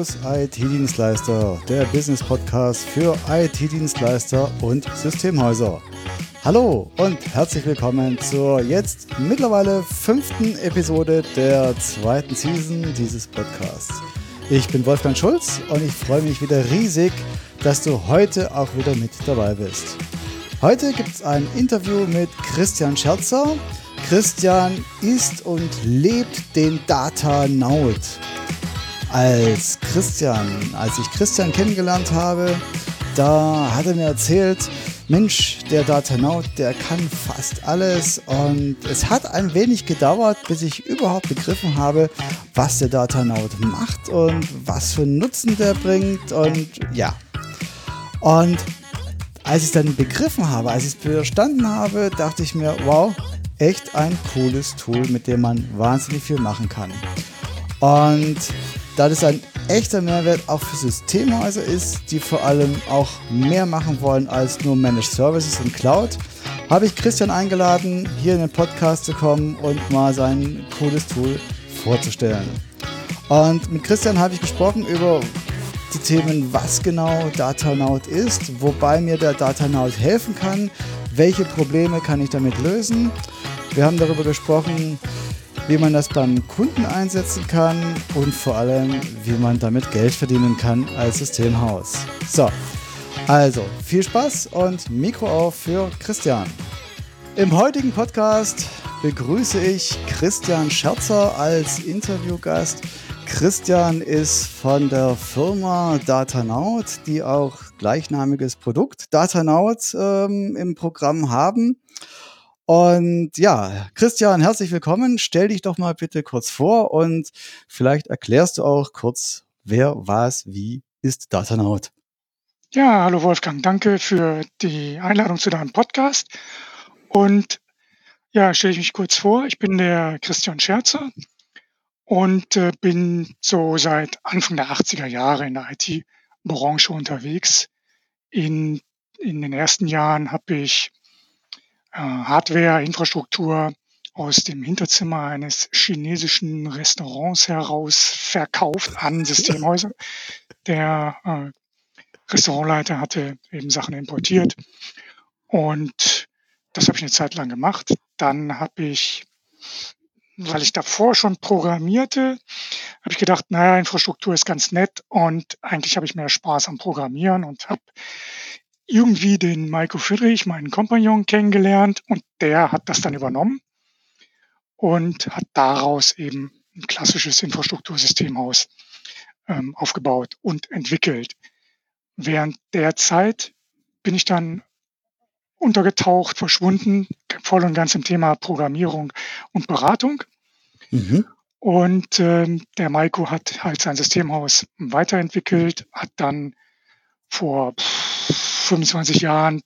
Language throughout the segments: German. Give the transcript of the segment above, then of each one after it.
Fokus IT-Dienstleister, der Business-Podcast für IT-Dienstleister und Systemhäuser. Hallo und herzlich willkommen zur jetzt mittlerweile fünften Episode der zweiten Season dieses Podcasts. Ich bin Wolfgang Schulz und ich freue mich wieder riesig, dass du heute auch wieder mit dabei bist. Heute gibt es ein Interview mit Christian Scherzer. Christian ist und lebt den Data Naut. Als Christian, als ich Christian kennengelernt habe, da hat er mir erzählt, Mensch, der Datanaut, der kann fast alles und es hat ein wenig gedauert, bis ich überhaupt begriffen habe, was der Datanaut macht und was für Nutzen der bringt und ja. Und als ich es dann begriffen habe, als ich es verstanden habe, dachte ich mir, wow, echt ein cooles Tool, mit dem man wahnsinnig viel machen kann. Und da das ein echter Mehrwert auch für Systemhäuser ist, die vor allem auch mehr machen wollen als nur Managed Services und Cloud, habe ich Christian eingeladen, hier in den Podcast zu kommen und mal sein cooles Tool vorzustellen. Und mit Christian habe ich gesprochen über die Themen, was genau Datanaut ist, wobei mir der Datanaut helfen kann, welche Probleme kann ich damit lösen. Wir haben darüber gesprochen, wie man das beim Kunden einsetzen kann und vor allem, wie man damit Geld verdienen kann als Systemhaus. So, also viel Spaß und Mikro auf für Christian. Im heutigen Podcast begrüße ich Christian Scherzer als Interviewgast. Christian ist von der Firma Datanaut, die auch gleichnamiges Produkt Datanaut ähm, im Programm haben. Und ja, Christian, herzlich willkommen. Stell dich doch mal bitte kurz vor und vielleicht erklärst du auch kurz, wer, was, wie ist Datanaut. Ja, hallo Wolfgang, danke für die Einladung zu deinem Podcast. Und ja, stelle ich mich kurz vor. Ich bin der Christian Scherzer und äh, bin so seit Anfang der 80er Jahre in der IT-Branche unterwegs. In, in den ersten Jahren habe ich äh, Hardware, Infrastruktur aus dem Hinterzimmer eines chinesischen Restaurants heraus verkauft an Systemhäuser. Der äh, Restaurantleiter hatte eben Sachen importiert und das habe ich eine Zeit lang gemacht. Dann habe ich, weil ich davor schon programmierte, habe ich gedacht, naja, Infrastruktur ist ganz nett und eigentlich habe ich mehr Spaß am Programmieren und habe irgendwie den Maiko Friedrich, meinen Kompagnon, kennengelernt und der hat das dann übernommen und hat daraus eben ein klassisches Infrastruktursystemhaus ähm, aufgebaut und entwickelt. Während der Zeit bin ich dann untergetaucht, verschwunden, voll und ganz im Thema Programmierung und Beratung. Mhm. Und ähm, der Maiko hat halt sein Systemhaus weiterentwickelt, hat dann vor 25 Jahren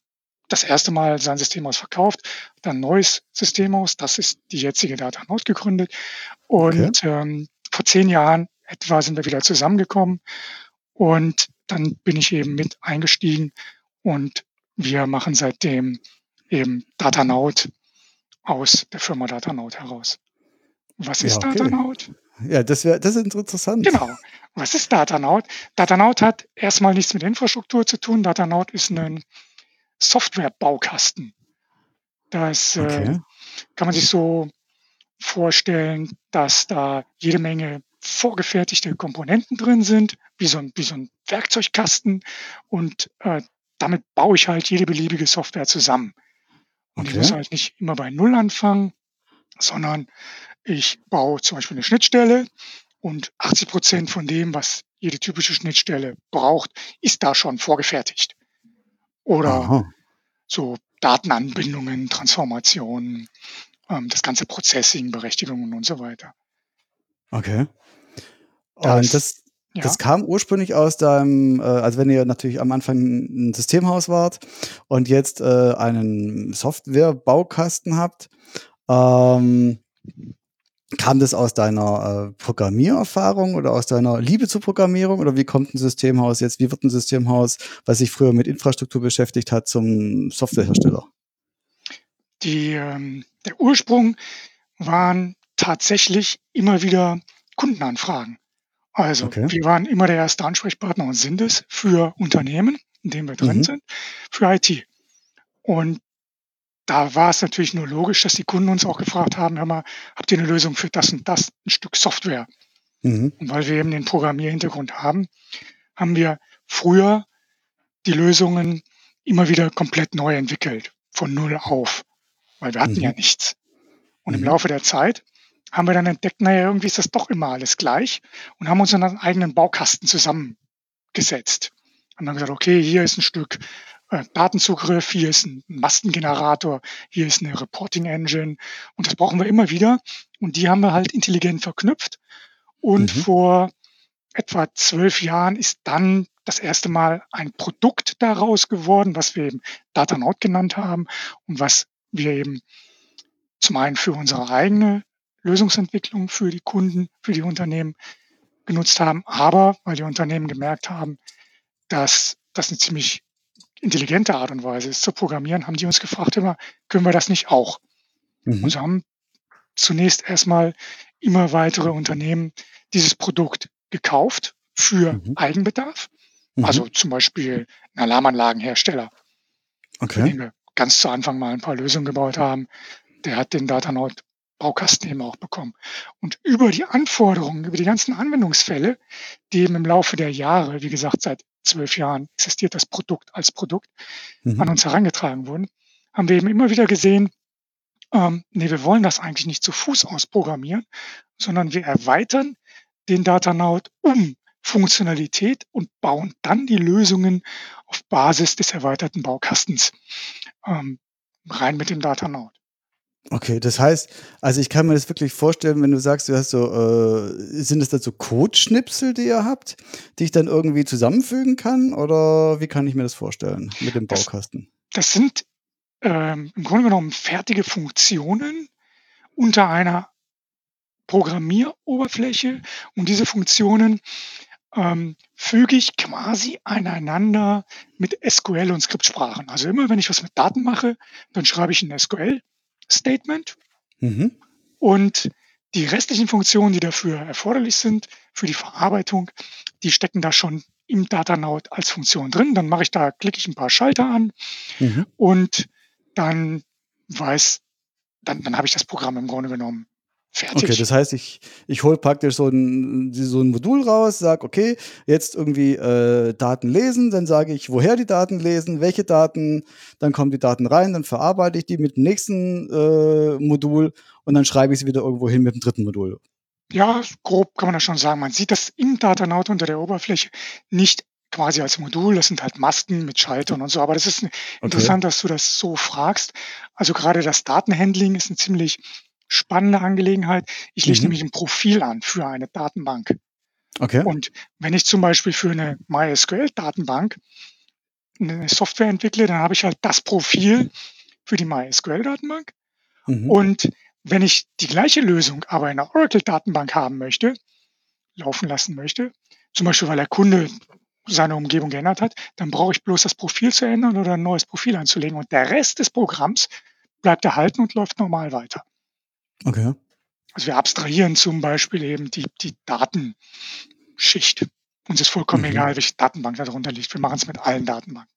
das erste Mal sein Systemhaus verkauft, dann neues Systemhaus, das ist die jetzige Datanaut gegründet. Und okay. ähm, vor zehn Jahren etwa sind wir wieder zusammengekommen und dann bin ich eben mit eingestiegen und wir machen seitdem eben Datanaut aus der Firma Datanaut heraus. Was ist ja, okay. Datanaut? Ja, das, wär, das ist interessant. Genau. Was ist Datanaut? Datanaut hat erstmal nichts mit Infrastruktur zu tun. Datanaut ist ein Softwarebaukasten. Das äh, okay. äh, kann man sich so vorstellen, dass da jede Menge vorgefertigte Komponenten drin sind, wie so ein, wie so ein Werkzeugkasten. Und äh, damit baue ich halt jede beliebige Software zusammen. Und okay. ich muss halt nicht immer bei Null anfangen, sondern ich baue zum Beispiel eine Schnittstelle und 80 Prozent von dem, was jede typische Schnittstelle braucht, ist da schon vorgefertigt. Oder Aha. so Datenanbindungen, Transformationen, ähm, das ganze Processing, Berechtigungen und so weiter. Okay. Das, und das, ja. das kam ursprünglich aus deinem, also wenn ihr natürlich am Anfang ein Systemhaus wart und jetzt äh, einen Software-Baukasten habt, ähm, Kam das aus deiner äh, Programmiererfahrung oder aus deiner Liebe zur Programmierung oder wie kommt ein Systemhaus jetzt, wie wird ein Systemhaus, was sich früher mit Infrastruktur beschäftigt hat, zum Softwarehersteller? Die, ähm, der Ursprung waren tatsächlich immer wieder Kundenanfragen. Also, Okay. wir waren immer der erste Ansprechpartner und sind es für Unternehmen, in denen wir drin Mhm. sind, für IT. Und da war es natürlich nur logisch, dass die Kunden uns auch gefragt haben: „Hör mal, habt ihr 'ne Lösung für das und das, 'n Stück Software?“ Mhm. Und weil wir eben den Programmierhintergrund haben, haben wir früher die Lösungen immer wieder komplett neu entwickelt, von null auf, weil wir hatten ja Mhm. nichts. Und im Mhm. Laufe der Zeit haben wir dann entdeckt, na ja, irgendwie ist das doch immer alles gleich und haben uns unseren eigenen Baukasten zusammengesetzt. Haben dann gesagt: „Okay, hier ist 'n Stück, Datenzugriff, hier ist 'n Mastengenerator, hier ist 'ne Reporting Engine“ und das brauchen wir immer wieder und die haben wir halt intelligent verknüpft. Und Mhm. vor etwa 12 Jahren ist dann das erste Mal ein Produkt daraus geworden, was wir eben Datanaut genannt haben und was wir eben zum einen für unsere eigene Lösungsentwicklung für die Kunden, für die Unternehmen genutzt haben, aber weil die Unternehmen gemerkt haben, dass das 'ne ziemlich intelligente Art und Weise ist zu programmieren, haben die uns gefragt: „Hör mal, können wir das nicht auch?“ Und Mhm. so haben zunächst erst mal immer weitere Unternehmen dieses Produkt gekauft für Mhm. Eigenbedarf. Mhm. Also, zum Beispiel 'n Alarmanlagenhersteller, für Okay. den wir ganz zu Anfang mal 'n paar Lösungen gebaut haben. Der hat den Datanaut Baukasten eben auch bekommen. Und über die Anforderungen, über die ganzen Anwendungsfälle, die eben im Laufe der Jahre, wie gesagt, seit 12 Jahren existiert das Produkt als Produkt, an Mhm. uns herangetragen wurden, haben wir eben immer wieder gesehen, ähm, ne, wir wollen das eigentlich nicht zu Fuß aus programmieren, sondern wir erweitern den Datanaut um Funktionalität und bauen dann die Lösungen auf Basis des erweiterten Baukastens, ähm, rein mit dem Datanaut. Okay, das heißt also, ich kann mir das wirklich vorstellen, wenn du sagst, du hast so, äh sind das dann so Codeschnipsel, die ihr habt, die ich dann irgendwie zusammenfügen kann oder wie kann ich mir das vorstellen mit dem Das Baukasten? das sind, ähm, im Grunde genommen fertige Funktionen unter einer Programmieroberfläche und diese Funktionen, ähm, füge ich quasi aneinander mit SQL und Skriptsprachen. Also, immer wenn ich was mit Daten mache, dann schreibe ich 'n SQL-Statement Mhm. und die restlichen Funktionen, die dafür erforderlich sind, für die Verarbeitung, die stecken da schon im Datanaut als Funktion drin. Dann mache ich da klicke ich 'n paar Schalter an Mhm. und dann weiß dann dann habe ich das Programm im Grunde genommen Okay, fertig. das heißt, ich ich hole praktisch so 'n so 'n Modul raus, sage: „Okay, jetzt irgendwie, äh, Daten lesen.“ Dann sage ich, woher die Daten lesen, welche Daten, dann kommen die Daten rein, dann verarbeite ich die mit dem nächsten, äh, Modul und dann schreibe ich sie wieder irgendwo hin mit dem dritten Modul. Ja, grob kann man das schon sagen. Man sieht das im Datanaut unter der Oberfläche nicht quasi als Modul. Das sind halt Masken mit Schaltern und so. Aber das ist Okay. interessant, dass du das so fragst. Also, grade das Datenhandling ist 'ne ziemlich spannende Angelegenheit. Ich lege Mhm. nämlich 'n Profil an für eine Datenbank. Okay. Und wenn ich zum Beispiel für 'ne MySQL-Datenbank 'ne Software entwickle, dann habe ich halt das Profil für die MySQL-Datenbank. Mhm. Und wenn ich die gleiche Lösung aber in 'ner Oracle-Datenbank haben möchte laufen lassen möchte, zum Beispiel, weil der Kunde seine Umgebung geändert hat, dann brauche ich bloß das Profil zu ändern oder 'n neues Profil anzulegen und der Rest des Programms bleibt erhalten und läuft normal weiter. Okay. Also, wir abstrahieren zum Beispiel eben die die Datenschicht. Uns ist vollkommen Mhm. egal, welche Datenbank da drunter liegt. Wir machen's mit allen Datenbanken.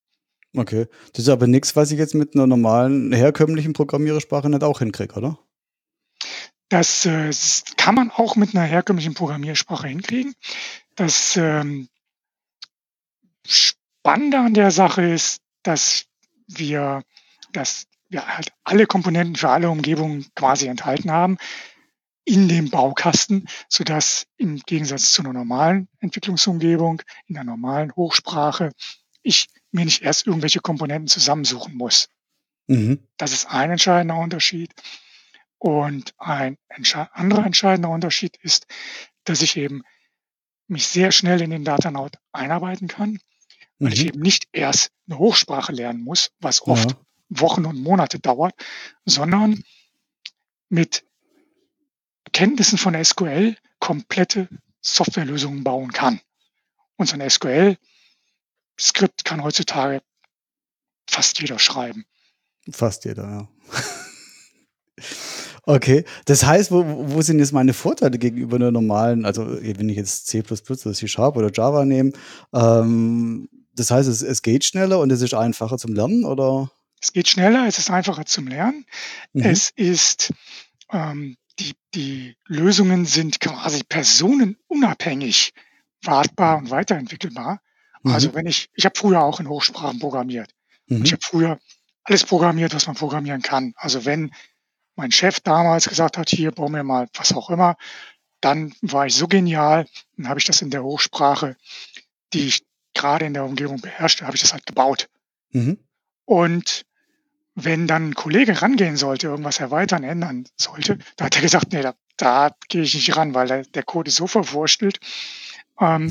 Okay. Das ist aber nix, was ich jetzt mit 'ner normalen herkömmlichen Programmiersprache nicht auch hinkriege, oder? Das, äh, kann man auch mit 'ner herkömmlichen Programmiersprache hinkriegen. Das, ähm Spannende an der Sache ist, dass wir dass wir halt alle Komponenten für alle Umgebungen quasi enthalten haben in dem Baukasten, sodass im Gegensatz zu 'ner normalen Entwicklungsumgebung, in 'ner normalen Hochsprache, ich mir nicht erst irgendwelche Komponenten zusammensuchen muss. Mhm. Das ist ein entscheidender Unterschied. Und ein entschei anderer entscheidender Unterschied ist, dass ich eben mich sehr schnell in den Datanaut einarbeiten kann, weil ich Mhm. eben nicht erst 'ne Hochsprache lernen muss, was oft Ja. Wochen und Monate dauert, sondern mit Kenntnissen von SQL komplette Softwarelösungen bauen kann. Und so 'n SQL-Skript kann heutzutage fast jeder schreiben. Fast jeder, ja. Okay, das heißt, wo, wo sind jetzt meine Vorteile gegenüber einer normalen, also wenn ich jetzt C++ oder C Sharp oder Java nehme, ähm, das heißt, es, es geht schneller und es ist einfacher zum Lernen, oder? Es geht schneller, es ist einfacher zum Lernen. Mhm. Es ist, ähm, die, die Lösungen sind quasi personenunabhängig wartbar und weiterentwickelbar. Also Mhm. wenn ich, ich habe früher auch in Hochsprachen programmiert. Und ich Mhm. habe früher alles programmiert, was man programmieren kann. Also wenn mein Chef damals gesagt hat, hier, bau mir mal was auch immer, dann war ich so genial, dann habe ich das in der Hochsprache, die ich gerade in der Umgebung beherrschte, habe ich das halt gebaut. Mhm. Und wenn dann ein Kollege rangehen sollte, irgendwas erweitern, ändern sollte, da hat er gesagt, nee, da, da gehe ich nicht ran, weil der, der Code ist so verwurstelt, ähm,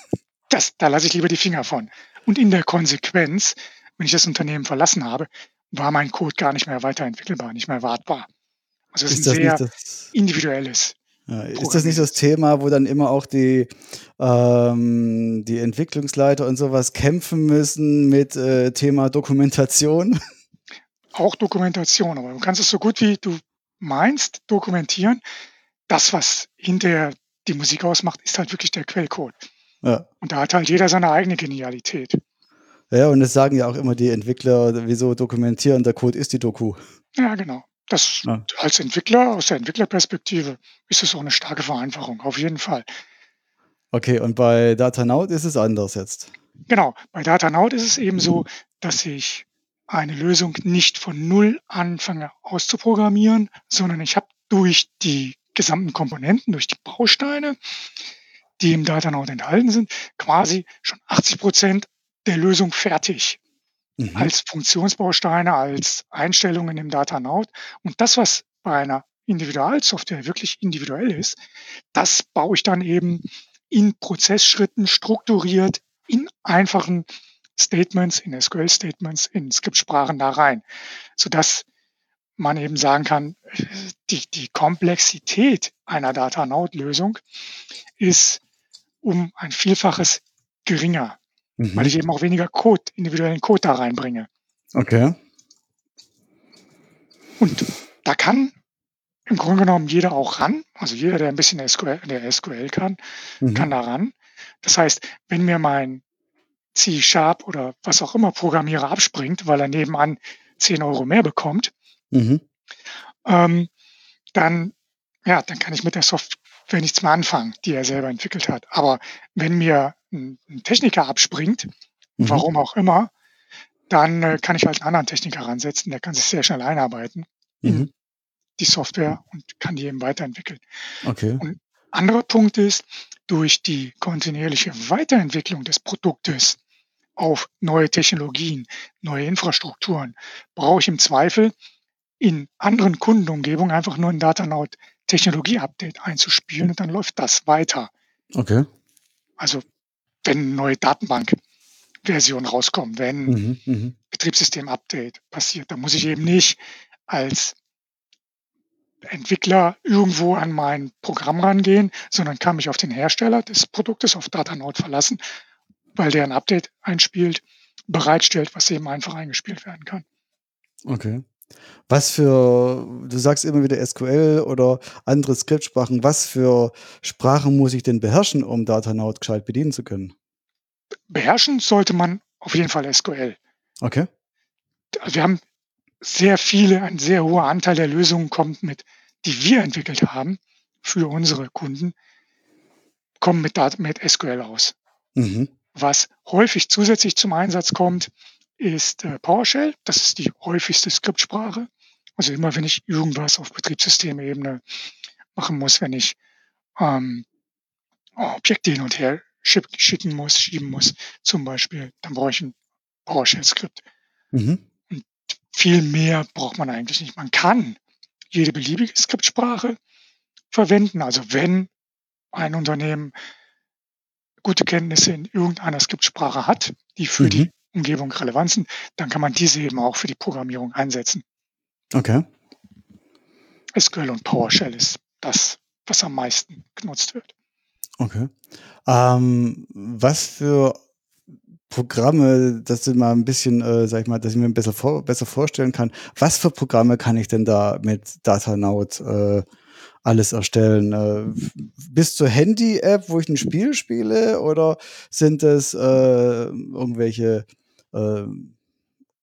das, da lasse ich lieber die Finger von. Und in der Konsequenz, wenn ich das Unternehmen verlassen habe, war mein Code gar nicht mehr weiterentwickelbar, nicht mehr wartbar. Also es ist ein sehr das, individuelles ja, ist das nicht das Thema, wo dann immer auch die, ähm, die Entwicklungsleiter und sowas kämpfen müssen mit äh, Thema Dokumentation? Auch Dokumentation, aber du kannst es so gut wie du meinst dokumentieren. Das, was hinterher die Musik ausmacht, ist halt wirklich der Quellcode. Ja. Und da hat halt jeder seine eigene Genialität. Ja, und das sagen ja auch immer die Entwickler, wieso dokumentieren, der Code ist die Doku. Ja, genau. Das Ja. als Entwickler, aus der Entwicklerperspektive, ist es auch eine starke Vereinfachung, auf jeden Fall. Okay, und bei Datanaut ist es anders jetzt. Genau. Bei Datanaut ist es eben so, dass ich eine Lösung nicht von Null anfange auszuprogrammieren, sondern ich habe durch die gesamten Komponenten, durch die Bausteine, die im Datanaut enthalten sind, quasi schon 80 Prozent der Lösung fertig. Mhm. als Funktionsbausteine, als Einstellungen im Datanaut. Und das, was bei einer Individualsoftware wirklich individuell ist, das baue ich dann eben in Prozessschritten strukturiert in einfachen Statements, in SQL-Statements, in Skriptsprachen da rein, sodass man eben sagen kann, die, die Komplexität einer Datanaut-Lösung ist um ein Vielfaches geringer, weil Mhm. ich eben auch weniger Code, individuellen Code da reinbringe. Okay. Und da kann im Grunde genommen jeder auch ran. Also jeder, der ein bisschen SQL, der SQL kann, kann Mhm. da ran. Das heißt, wenn mir mein C-Sharp oder was auch immer Programmierer abspringt, weil er nebenan 10 Euro mehr bekommt, Mhm. ähm, dann, ja, dann kann ich mit der Software nichts mehr anfangen, die er selber entwickelt hat. Aber wenn mir ein, ein Techniker abspringt, Mhm. warum auch immer, dann äh, kann ich halt einen anderen Techniker ransetzen, der kann sich sehr schnell einarbeiten in Mhm. die Software und kann die eben weiterentwickeln. Okay. Und anderer Punkt ist, durch die kontinuierliche Weiterentwicklung des Produktes auf neue Technologien, neue Infrastrukturen, brauche ich im Zweifel in anderen Kundenumgebungen einfach nur ein Datanaut Technologie-Update einzuspielen und dann läuft das weiter. Okay. Also wenn eine neue Datenbank-Version rauskommt, wenn Mhm. Mhm. Betriebssystem-Update passiert, dann muss ich eben nicht als Entwickler irgendwo an mein Programm rangehen, sondern kann mich auf den Hersteller des Produktes, auf Datanaut verlassen, weil der ein Update einspielt, bereitstellt, was eben einfach eingespielt werden kann. Okay. Was für, du sagst immer wieder SQL oder andere Skriptsprachen, was für Sprachen muss ich denn beherrschen, um Datanaut gescheit bedienen zu können? Beherrschen sollte man auf jeden Fall SQL. Okay. Also wir haben sehr viele, ein sehr hoher Anteil der Lösungen kommt mit, die wir entwickelt haben für unsere Kunden, kommen mit, mit SQL aus. Mhm. Was häufig zusätzlich zum Einsatz kommt, ist äh, PowerShell. Das ist die häufigste Skriptsprache. Also immer wenn ich irgendwas auf Betriebssystemebene machen muss, wenn ich ähm, Objekte hin und her schick, schicken muss, schieben muss, zum Beispiel, dann brauche ich ein PowerShell-Skript. Mhm. Viel mehr braucht man eigentlich nicht. Man kann jede beliebige Skriptsprache verwenden. Also wenn ein Unternehmen gute Kenntnisse in irgendeiner Skriptsprache hat, die für Mhm. die Umgebung relevant sind, dann kann man diese eben auch für die Programmierung einsetzen. Okay. SQL und PowerShell ist das, was am meisten genutzt wird. Okay. Ähm, was für Programme, dass du mal ein bisschen, äh, sag ich mal, dass ich mir besser, vor, besser vorstellen kann. Was für Programme kann ich denn da mit Datanaut äh, alles erstellen? Äh, bis zur Handy-App, wo ich ein Spiel spiele, oder sind es äh, irgendwelche äh,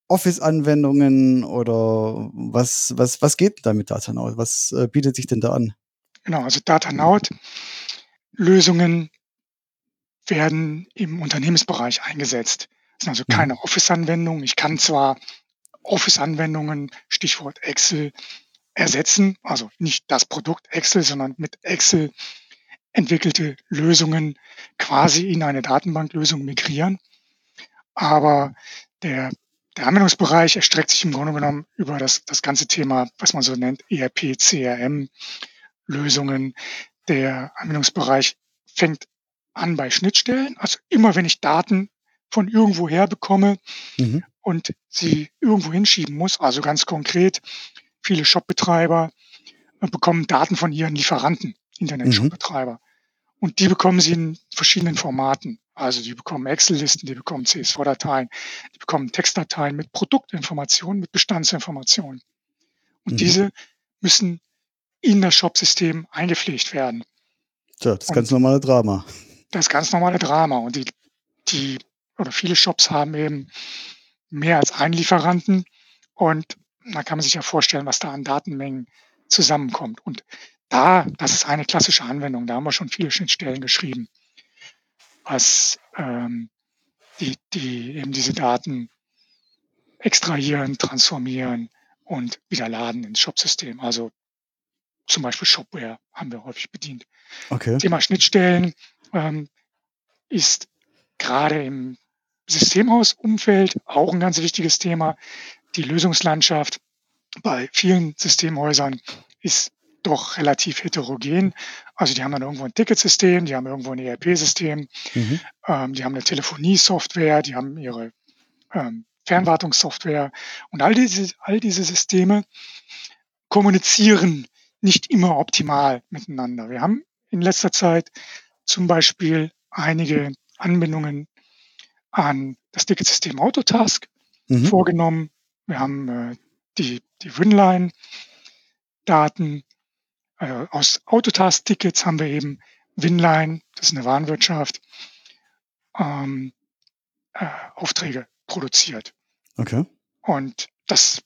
Office-Anwendungen oder was, was, was geht da mit Datanaut? Was äh, bietet sich denn da an? Genau, also Datanaut-Lösungen werden im Unternehmensbereich eingesetzt. Das sind also Mhm. keine Office-Anwendungen. Ich kann zwar Office-Anwendungen, Stichwort Excel, ersetzen, also nicht das Produkt Excel, sondern mit Excel entwickelte Lösungen quasi in eine Datenbanklösung migrieren. Aber der, der Anwendungsbereich erstreckt sich im Grunde genommen über das, das ganze Thema, was man so nennt, ERP, CRM, Lösungen. Der Anwendungsbereich fängt an bei Schnittstellen. Also immer wenn ich Daten von irgendwoher bekomme Mhm. und sie irgendwo hinschieben muss, also ganz konkret, viele Shopbetreiber äh, bekommen Daten von ihren Lieferanten, Internet-Shopbetreiber. Und die bekommen sie in verschiedenen Formaten. Also die bekommen Excel-Listen, die bekommen CSV-Dateien, die bekommen Textdateien mit Produktinformationen, mit Bestandsinformationen. Und Mhm. diese müssen in das Shop-System eingepflegt werden. Tja, das Und- ganz normale Drama. Das ganz normale Drama. Und die, die oder viele Shops haben eben mehr als einen Lieferanten. Und da kann man sich ja vorstellen, was da an Datenmengen zusammenkommt. Und da, das ist eine klassische Anwendung. Da haben wir schon viele Schnittstellen geschrieben, was ähm, die, die eben diese Daten extrahieren, transformieren und wieder laden ins Shopsystem. Also zum Beispiel Shopware haben wir häufig bedient. Okay. Thema Schnittstellen ähm, ist gerade im Systemhausumfeld auch ein ganz wichtiges Thema. Die Lösungslandschaft bei vielen Systemhäusern ist doch relativ heterogen. Also die haben dann irgendwo ein Ticketsystem, die haben irgendwo ein ERP-System, Mhm. ähm, die haben eine Telefonie-Software, die haben ihre ähm, Fernwartungssoftware und all diese, all diese Systeme kommunizieren nicht immer optimal miteinander. Wir haben in letzter Zeit zum Beispiel einige Anbindungen an das Ticketsystem Autotask Mhm. vorgenommen. Wir haben äh, die, die Winline-Daten. Äh, aus Autotask-Tickets haben wir eben Winline, das ist eine Warenwirtschaft, ähm, äh, Aufträge produziert. Okay. Und das,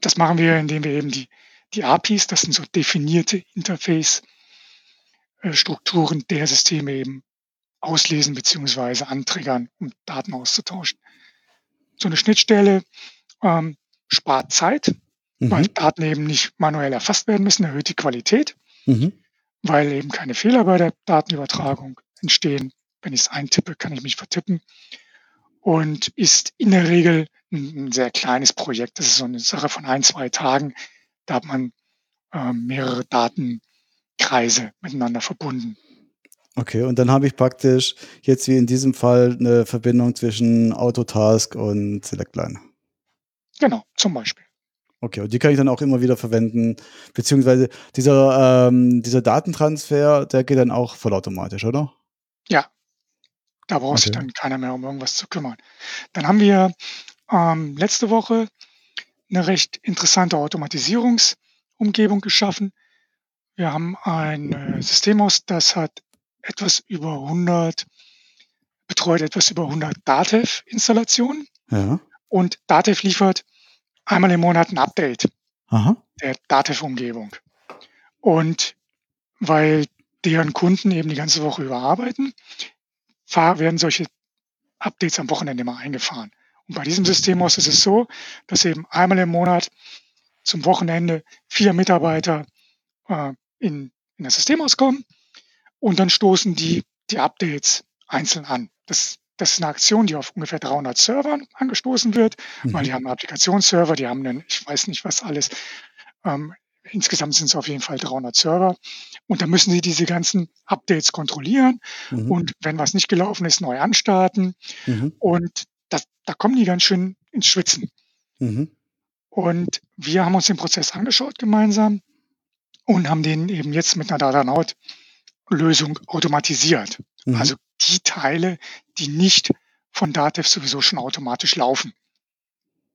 das machen wir, indem wir eben die, die APIs, das sind so definierte Interface-Strukturen der Systeme eben auslesen beziehungsweise antriggern, um Daten auszutauschen. So eine Schnittstelle ähm, spart Zeit, weil Mhm. Daten eben nicht manuell erfasst werden müssen, erhöht die Qualität, Mhm. weil eben keine Fehler bei der Datenübertragung entstehen. Wenn ich es eintippe, kann ich mich vertippen und ist in der Regel ein, ein sehr kleines Projekt. Das ist so eine Sache von ein, zwei Tagen. Da hat man ähm, mehrere Datenkreise miteinander verbunden. Okay, und dann habe ich praktisch jetzt wie in diesem Fall eine Verbindung zwischen Autotask und Selectline. Genau, zum Beispiel. Okay, und die kann ich dann auch immer wieder verwenden, beziehungsweise dieser, ähm, dieser Datentransfer, der geht dann auch vollautomatisch, oder? Ja, da braucht sich Okay. dann keiner mehr um irgendwas zu kümmern. Dann haben wir ähm, letzte Woche eine recht interessante Automatisierungsumgebung geschaffen. Wir haben ein äh, Systemhaus, das hat etwas über 100, betreut etwas über 100 Datev-Installationen Ja. Und Datev liefert einmal im Monat ein Update Aha. der Datev-Umgebung. Und weil deren Kunden eben die ganze Woche überarbeiten, werden solche Updates am Wochenende immer eingefahren. Und bei diesem Systemhaus ist es so, dass eben einmal im Monat zum Wochenende vier Mitarbeiter äh, in, in das Systemhaus kommen und dann stoßen die die Updates einzeln an. Das, das ist eine Aktion, die auf ungefähr 300 Servern angestoßen wird, weil Mhm. die haben einen Applikationsserver, die haben einen, ich weiß nicht was alles. Ähm, insgesamt sind es auf jeden Fall 300 Server. Und da müssen sie diese ganzen Updates kontrollieren Mhm. und wenn was nicht gelaufen ist, neu anstarten. Mhm. Und das, da kommen die ganz schön ins Schwitzen. Mhm. Und wir haben uns den Prozess angeschaut gemeinsam und haben den eben jetzt mit einer Datanaut-Lösung automatisiert. Mhm. Also die Teile, die nicht von Datev sowieso schon automatisch laufen.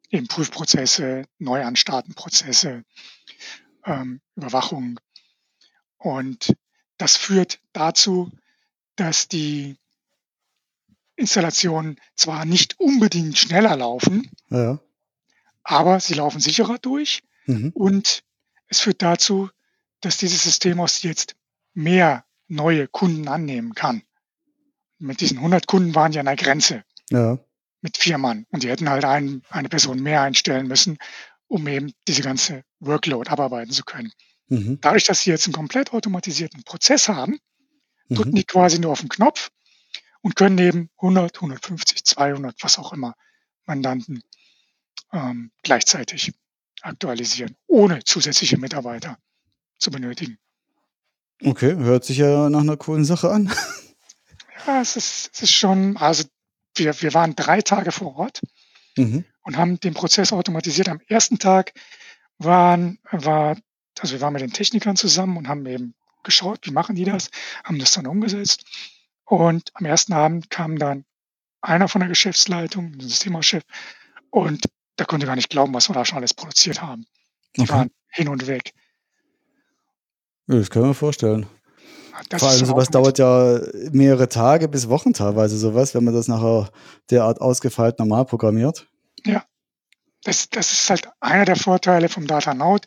Eben Prüfprozesse, Neuanstartenprozesse, ähm, Überwachung. Und das führt dazu, dass die Installationen zwar nicht unbedingt schneller laufen, Ja. aber sie laufen sicherer durch Mhm. und es führt dazu, dass dieses Systemhaus jetzt mehr neue Kunden annehmen kann. Mit diesen 100 Kunden waren die an der Grenze Ja. mit vier Mann und die hätten halt ein, eine Person mehr einstellen müssen, um eben diese ganze Workload abarbeiten zu können. Mhm. Dadurch, dass sie jetzt einen komplett automatisierten Prozess haben, drücken Mhm. die quasi nur auf den Knopf und können eben 100, 150, 200, was auch immer Mandanten ähm, gleichzeitig aktualisieren, ohne zusätzliche Mitarbeiter zu benötigen. Okay, hört sich ja nach einer coolen Sache an. Ja, es ist, es ist schon, also wir, wir waren drei Tage vor Ort Mhm. und haben den Prozess automatisiert. Am ersten Tag waren, war, also wir waren mit den Technikern zusammen und haben eben geschaut, wie machen die das, haben das dann umgesetzt. Und am ersten Abend kam dann einer von der Geschäftsleitung, ein Systemhauschef, und der konnte gar nicht glauben, was wir da schon alles produziert haben. Die Okay. waren hin und weg. Das kann man vorstellen. Das Vor allem sowas dauert ja mehrere Tage bis Wochen teilweise sowas, wenn man das nachher derart ausgefeilt normal programmiert. das, das ist halt einer der Vorteile vom Data Node,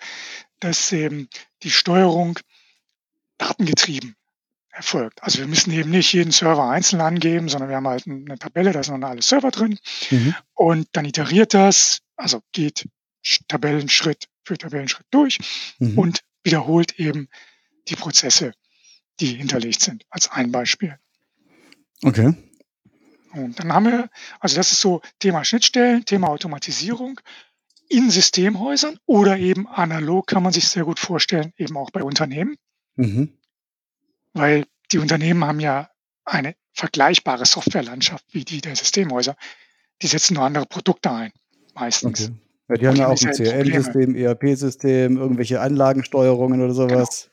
dass eben die Steuerung datengetrieben erfolgt. Also wir müssen eben nicht jeden Server einzeln angeben, sondern wir haben halt eine Tabelle, da sind dann alle Server drin Mhm. und dann iteriert das, also geht Sch- Tabellenschritt für Tabellenschritt durch Mhm. und wiederholt eben die Prozesse, die hinterlegt sind, als ein Beispiel. Okay. Und dann haben wir, also das ist so Thema Schnittstellen, Thema Automatisierung in Systemhäusern oder eben analog kann man sich sehr gut vorstellen, eben auch bei Unternehmen, Mhm. weil die Unternehmen haben ja eine vergleichbare Softwarelandschaft wie die der Systemhäuser. Die setzen nur andere Produkte ein, meistens. Okay. Ja, die haben ja auch ein. CRM-System, ERP-System, irgendwelche Anlagensteuerungen oder sowas.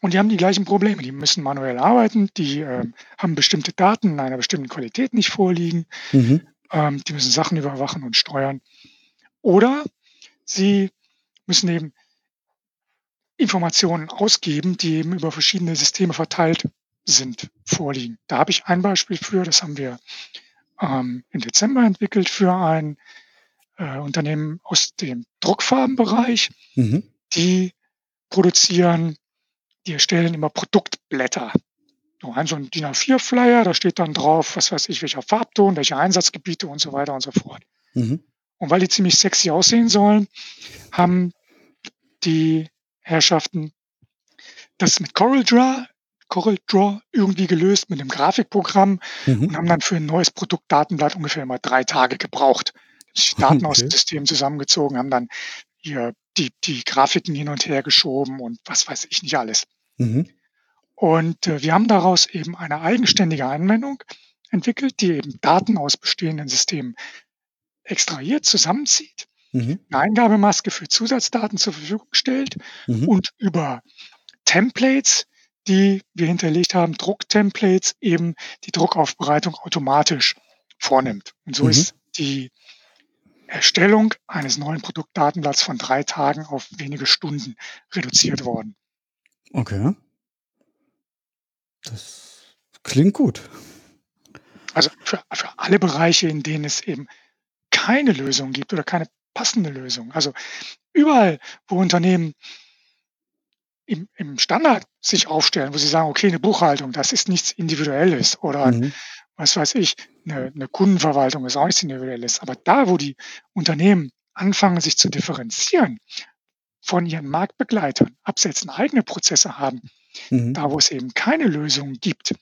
Und die haben die gleichen Probleme. Die müssen manuell arbeiten, die ähm, haben bestimmte Daten in einer bestimmten Qualität nicht vorliegen, Mhm. ähm, die müssen Sachen überwachen und steuern. Oder sie müssen eben Informationen ausgeben, die eben über verschiedene Systeme verteilt sind, vorliegen. Da habe ich ein Beispiel für, das haben wir ähm, im Dezember entwickelt für ein äh, Unternehmen aus dem Druckfarbenbereich. Mhm. Die produzieren, die erstellen immer Produktblätter. So ein so ein DIN A4-Flyer, da steht dann drauf, was weiß ich, welcher Farbton, welche Einsatzgebiete und so weiter und so fort. Mhm. Und weil die ziemlich sexy aussehen sollen, haben die Herrschaften das mit CorelDRAW, CorelDRAW irgendwie gelöst mit einem Grafikprogramm und Mhm. haben dann für ein neues Produktdatenblatt ungefähr immer drei Tage gebraucht. Daten aus dem Okay. System zusammengezogen, haben dann hier die, die Grafiken hin und her geschoben und was weiß ich nicht alles. Mhm. Und äh, wir haben daraus eben eine eigenständige Anwendung entwickelt, die eben Daten aus bestehenden Systemen extrahiert, zusammenzieht, Mhm. eine Eingabemaske für Zusatzdaten zur Verfügung stellt Mhm. und über Templates, die wir hinterlegt haben, Drucktemplates, eben die Druckaufbereitung automatisch vornimmt. Und so Mhm. ist die Erstellung eines neuen Produktdatenblatts von drei Tagen auf wenige Stunden reduziert worden. Okay. Das klingt gut. Also für, für alle Bereiche, in denen es eben keine Lösung gibt oder keine passende Lösung. Also überall, wo Unternehmen im, im Standard sich aufstellen, wo sie sagen, okay, eine Buchhaltung, das ist nichts Individuelles oder Mhm. Was weiß ich, eine, eine Kundenverwaltung ist auch nichts Individuelles. Aber da, wo die Unternehmen anfangen, sich zu differenzieren von ihren Marktbegleitern, absetzen, eigene Prozesse haben, Mhm. da, wo es eben keine Lösung gibt,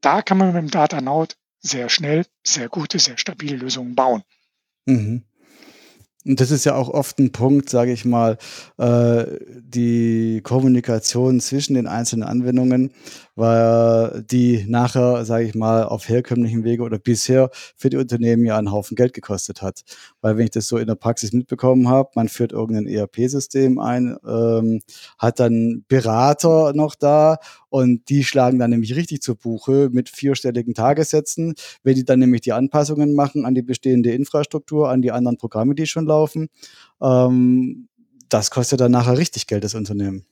da kann man mit dem Data Node sehr schnell, sehr gute, sehr stabile Lösungen bauen. Mhm. Und das ist ja auch oft ein Punkt, sage ich mal, äh, die Kommunikation zwischen den einzelnen Anwendungen, weil die nachher, sage ich mal, auf herkömmlichen Wege oder bisher für die Unternehmen ja einen Haufen Geld gekostet hat. Weil wenn ich das so in der Praxis mitbekommen habe, man führt irgendein ERP-System ein, ähm, hat dann Berater noch da und die schlagen dann nämlich richtig zur Buche mit vierstelligen Tagessätzen, wenn die dann nämlich die Anpassungen machen an die bestehende Infrastruktur, an die anderen Programme, die schon laufen. Ähm, das kostet dann nachher richtig Geld, das Unternehmen.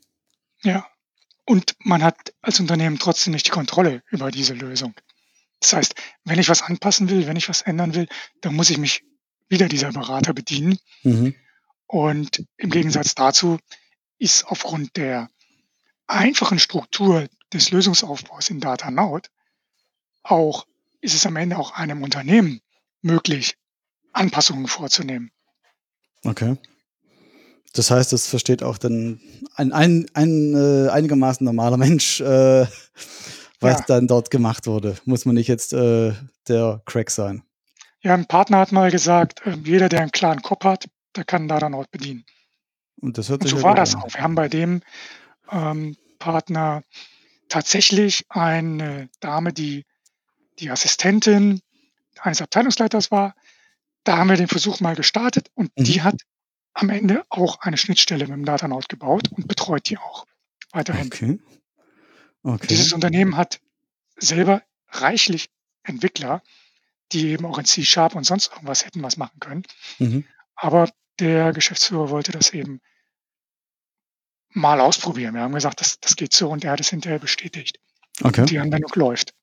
Ja. Und man hat als Unternehmen trotzdem nicht die Kontrolle über diese Lösung. Das heißt, wenn ich was anpassen will, wenn ich was ändern will, dann muss ich mich wieder dieser Berater bedienen. Mhm. Und im Gegensatz dazu ist aufgrund der einfachen Struktur des Lösungsaufbaus in DataNote auch, ist es am Ende auch einem Unternehmen möglich, Anpassungen vorzunehmen. Okay. Das heißt, das versteht auch dann ein, ein, ein äh, einigermaßen normaler Mensch, äh, was ja. dann dort gemacht wurde. Muss man nicht jetzt äh, der Crack sein. Ja, ein Partner hat mal gesagt, äh, jeder, der einen klaren Kopf hat, der kann Datanort bedienen. Und, das hört Und so war das auch. Wir haben bei dem ähm, Partner tatsächlich eine Dame, die die Assistentin eines Abteilungsleiters war. Da haben wir den Versuch mal gestartet und mhm. die hat am Ende auch eine Schnittstelle mit dem Datanaut gebaut und betreut die auch weiterhin. Okay. Okay. Dieses Unternehmen hat selber reichlich Entwickler, die eben auch in C-Sharp und sonst irgendwas hätten was machen können. Mhm. Aber der Geschäftsführer wollte das eben mal ausprobieren. Wir haben gesagt, das, das geht so und er hat es hinterher bestätigt. Okay. Und die Anwendung läuft.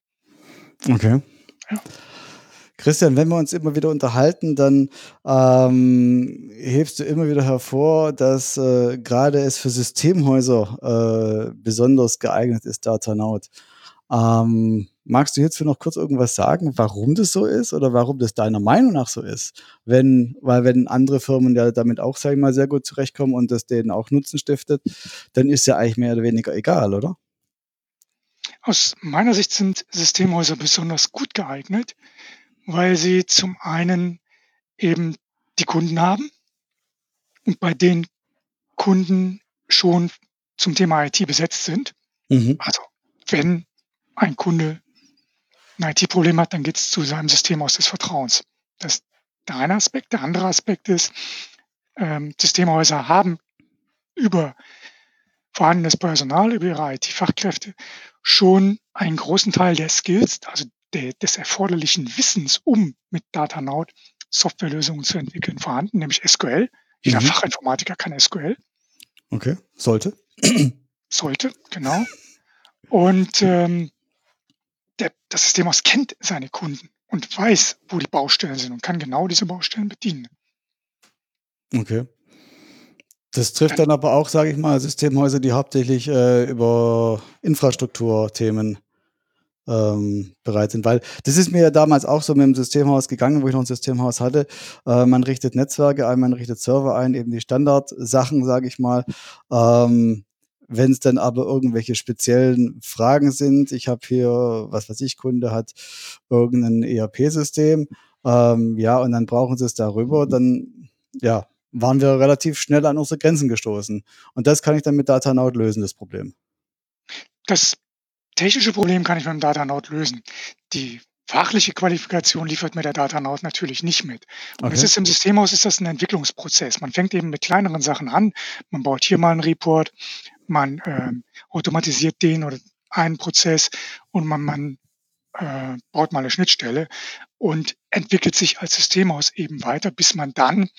Okay. Ja. Christian, wenn wir uns immer wieder unterhalten, dann ähm, hebst du immer wieder hervor, dass äh, gerade es für Systemhäuser äh, besonders geeignet ist, Datanaut. Ähm, magst du hierzu noch kurz irgendwas sagen, warum das so ist oder warum das deiner Meinung nach so ist? Wenn, weil wenn andere Firmen ja damit auch, sag ich mal, sehr gut zurechtkommen und das denen auch Nutzen stiftet, dann ist ja eigentlich mehr oder weniger egal, oder? Aus meiner Sicht sind Systemhäuser besonders gut geeignet, weil sie zum einen eben die Kunden haben und bei den Kunden schon zum Thema IT besetzt sind. Mhm. Also wenn ein Kunde ein IT-Problem hat, dann geht es zu seinem System aus des Vertrauens. Das ist der eine Aspekt. Der andere Aspekt ist, ähm, Systemhäuser haben über vorhandenes Personal, über ihre IT-Fachkräfte schon einen großen Teil der Skills, also der, des erforderlichen Wissens, um mit Datanaut Softwarelösungen zu entwickeln, vorhanden, nämlich SQL. Jeder mhm. Fachinformatiker kann SQL. Okay, sollte. Sollte, genau. Und ähm, der, das System aus kennt seine Kunden und weiß, wo die Baustellen sind und kann genau diese Baustellen bedienen. Okay. Das trifft dann aber auch, sage ich mal, Systemhäuser, die hauptsächlich äh, über Infrastrukturthemen ähm, bereit sind. Weil das ist mir ja damals auch so mit dem Systemhaus gegangen, wo ich noch ein Systemhaus hatte. Äh, man richtet Netzwerke ein, man richtet Server ein, eben die Standardsachen, sage ich mal. Ähm, wenn es dann aber irgendwelche speziellen Fragen sind, ich habe hier, was weiß ich, Kunde hat irgendein ERP-System, ähm, ja, und dann brauchen sie es darüber, dann, ja, waren wir relativ schnell an unsere Grenzen gestoßen. Und das kann ich dann mit Datanaut lösen, das Problem. Das technische Problem kann ich mit dem Datanaut lösen. Die fachliche Qualifikation liefert mir der Datanaut natürlich nicht mit. Und okay. es ist im Systemhaus ist das ein Entwicklungsprozess. Man fängt eben mit kleineren Sachen an. Man baut hier mal einen Report, man äh, automatisiert den oder einen Prozess und man, man äh, baut mal eine Schnittstelle und entwickelt sich als Systemhaus eben weiter, bis man dann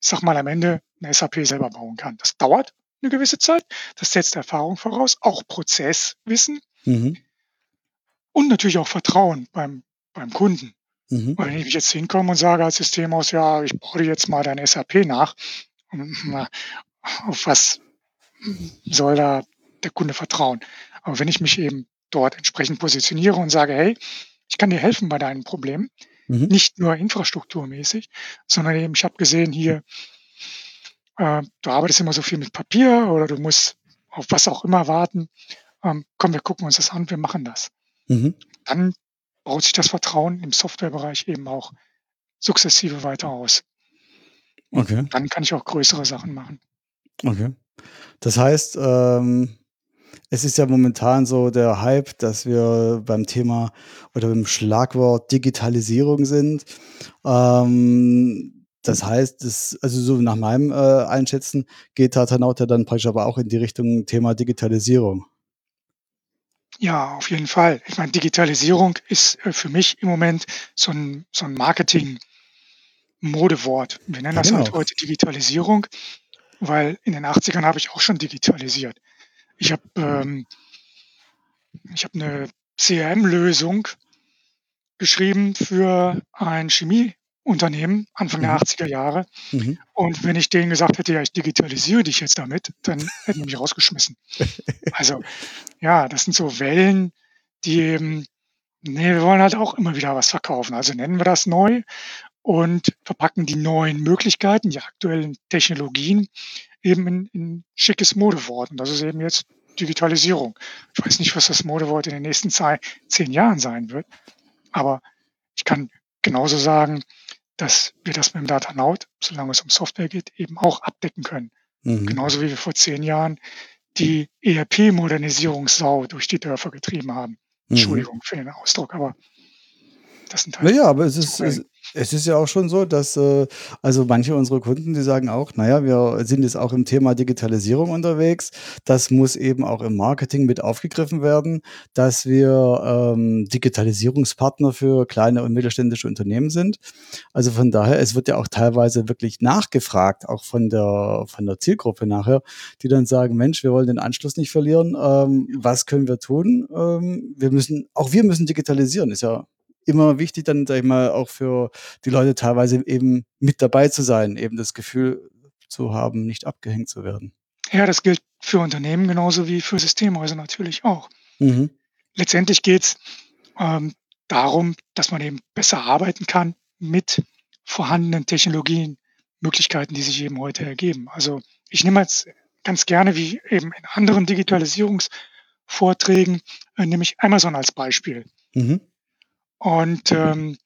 sag mal, am Ende eine SAP selber bauen kann. Das dauert eine gewisse Zeit. Das setzt Erfahrung voraus, auch Prozesswissen mhm. und natürlich auch Vertrauen beim, beim Kunden. Mhm. Wenn ich jetzt hinkomme und sage als Systemhaus, ja, ich baue jetzt mal dein SAP nach, auf was soll da der Kunde vertrauen? Aber wenn ich mich eben dort entsprechend positioniere und sage, hey, ich kann dir helfen bei deinen Problemen, Mhm. Nicht nur infrastrukturmäßig, sondern eben, ich habe gesehen hier, äh, du arbeitest immer so viel mit Papier oder du musst auf was auch immer warten. Ähm, komm, wir gucken uns das an, wir machen das. Mhm. Dann baut sich das Vertrauen im Softwarebereich eben auch sukzessive weiter aus. Okay. Dann kann ich auch größere Sachen machen. Okay. Das heißt, ähm, es ist ja momentan so der Hype, dass wir beim Thema oder beim Schlagwort Digitalisierung sind. Ähm, das heißt, das, also so nach meinem äh, Einschätzen geht Tatanauta dann praktisch aber auch in die Richtung Thema Digitalisierung. Ja, auf jeden Fall. Ich meine, Digitalisierung ist äh, für mich im Moment so ein, so ein Marketing-Modewort. Wir nennen Ja, das halt genau. heute Digitalisierung, weil in den 80ern habe ich auch schon digitalisiert. Ich habe ähm, ich habe eine CRM-Lösung geschrieben für ein Chemieunternehmen Anfang der Mhm. 80er Jahre. Mhm. Und wenn ich denen gesagt hätte, ja, ich digitalisiere dich jetzt damit, dann hätten die mich rausgeschmissen. Also, ja, das sind so Wellen, die eben, nee, wir wollen halt auch immer wieder was verkaufen. Also nennen wir das neu und verpacken die neuen Möglichkeiten, die aktuellen Technologien eben in, in schickes Modewort. Und das ist eben jetzt Digitalisierung. Ich weiß nicht, was das Modewort in den nächsten zwei, zehn Jahren sein wird, aber ich kann genauso sagen, dass wir das mit dem Datanaut, solange es um Software geht, eben auch abdecken können. Mhm. Genauso wie wir vor zehn Jahren die ERP-Modernisierungssau durch die Dörfer getrieben haben. Mhm. Entschuldigung für den Ausdruck, aber das sind halt Naja, aber es ist, es, es ist ja auch schon so, dass äh, also manche unserer Kunden, die sagen auch, naja, wir sind jetzt auch im Thema Digitalisierung unterwegs. Das muss eben auch im Marketing mit aufgegriffen werden, dass wir ähm, Digitalisierungspartner für kleine und mittelständische Unternehmen sind. Also von daher, es wird ja auch teilweise wirklich nachgefragt, auch von der, von der Zielgruppe nachher, die dann sagen, Mensch, wir wollen den Anschluss nicht verlieren. Ähm, was können wir tun? Ähm, wir müssen, auch wir müssen digitalisieren, ist ja immer wichtig, dann, sag ich mal, auch für die Leute teilweise eben mit dabei zu sein, eben das Gefühl zu haben, nicht abgehängt zu werden. Ja, das gilt für Unternehmen genauso wie für Systemhäuser natürlich auch. Mhm. Letztendlich geht's ähm, darum, dass man eben besser arbeiten kann mit vorhandenen Technologien, Möglichkeiten, die sich eben heute ergeben. Also ich nehme jetzt ganz gerne, wie eben in anderen Digitalisierungsvorträgen, äh, nehme ich Amazon als Beispiel. Mhm. Und ähm,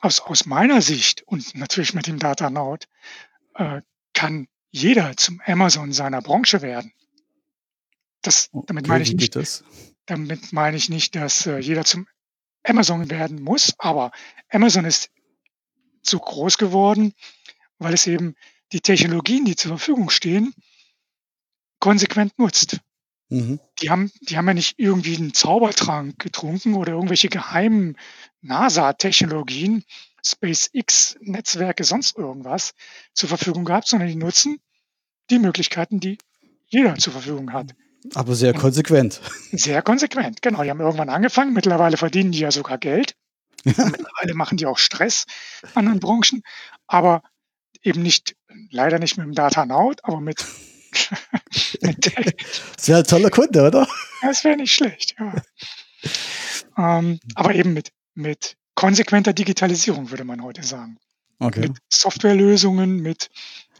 aus, aus meiner Sicht und natürlich mit dem Datanaut äh, kann jeder zum Amazon seiner Branche werden. Das, damit meine ich nicht, damit meine ich nicht, dass äh, jeder zum Amazon werden muss, aber Amazon ist so groß geworden, weil es eben die Technologien, die zur Verfügung stehen, konsequent nutzt. Mhm. Die haben, die haben ja nicht irgendwie einen Zaubertrank getrunken oder irgendwelche geheimen NASA-Technologien, SpaceX-Netzwerke, sonst irgendwas zur Verfügung gehabt, sondern die nutzen die Möglichkeiten, die jeder zur Verfügung hat. Aber sehr konsequent. sehr konsequent, genau. Die haben irgendwann angefangen. Mittlerweile verdienen die ja sogar Geld. Mittlerweile machen die auch Stress anderen Branchen, aber eben nicht, leider nicht mit dem Datanaut, aber mit, mit Sehr toller Kunde, oder? das wäre nicht schlecht, ja. Ähm, aber eben mit, mit konsequenter Digitalisierung, würde man heute sagen. Okay. Mit Softwarelösungen, mit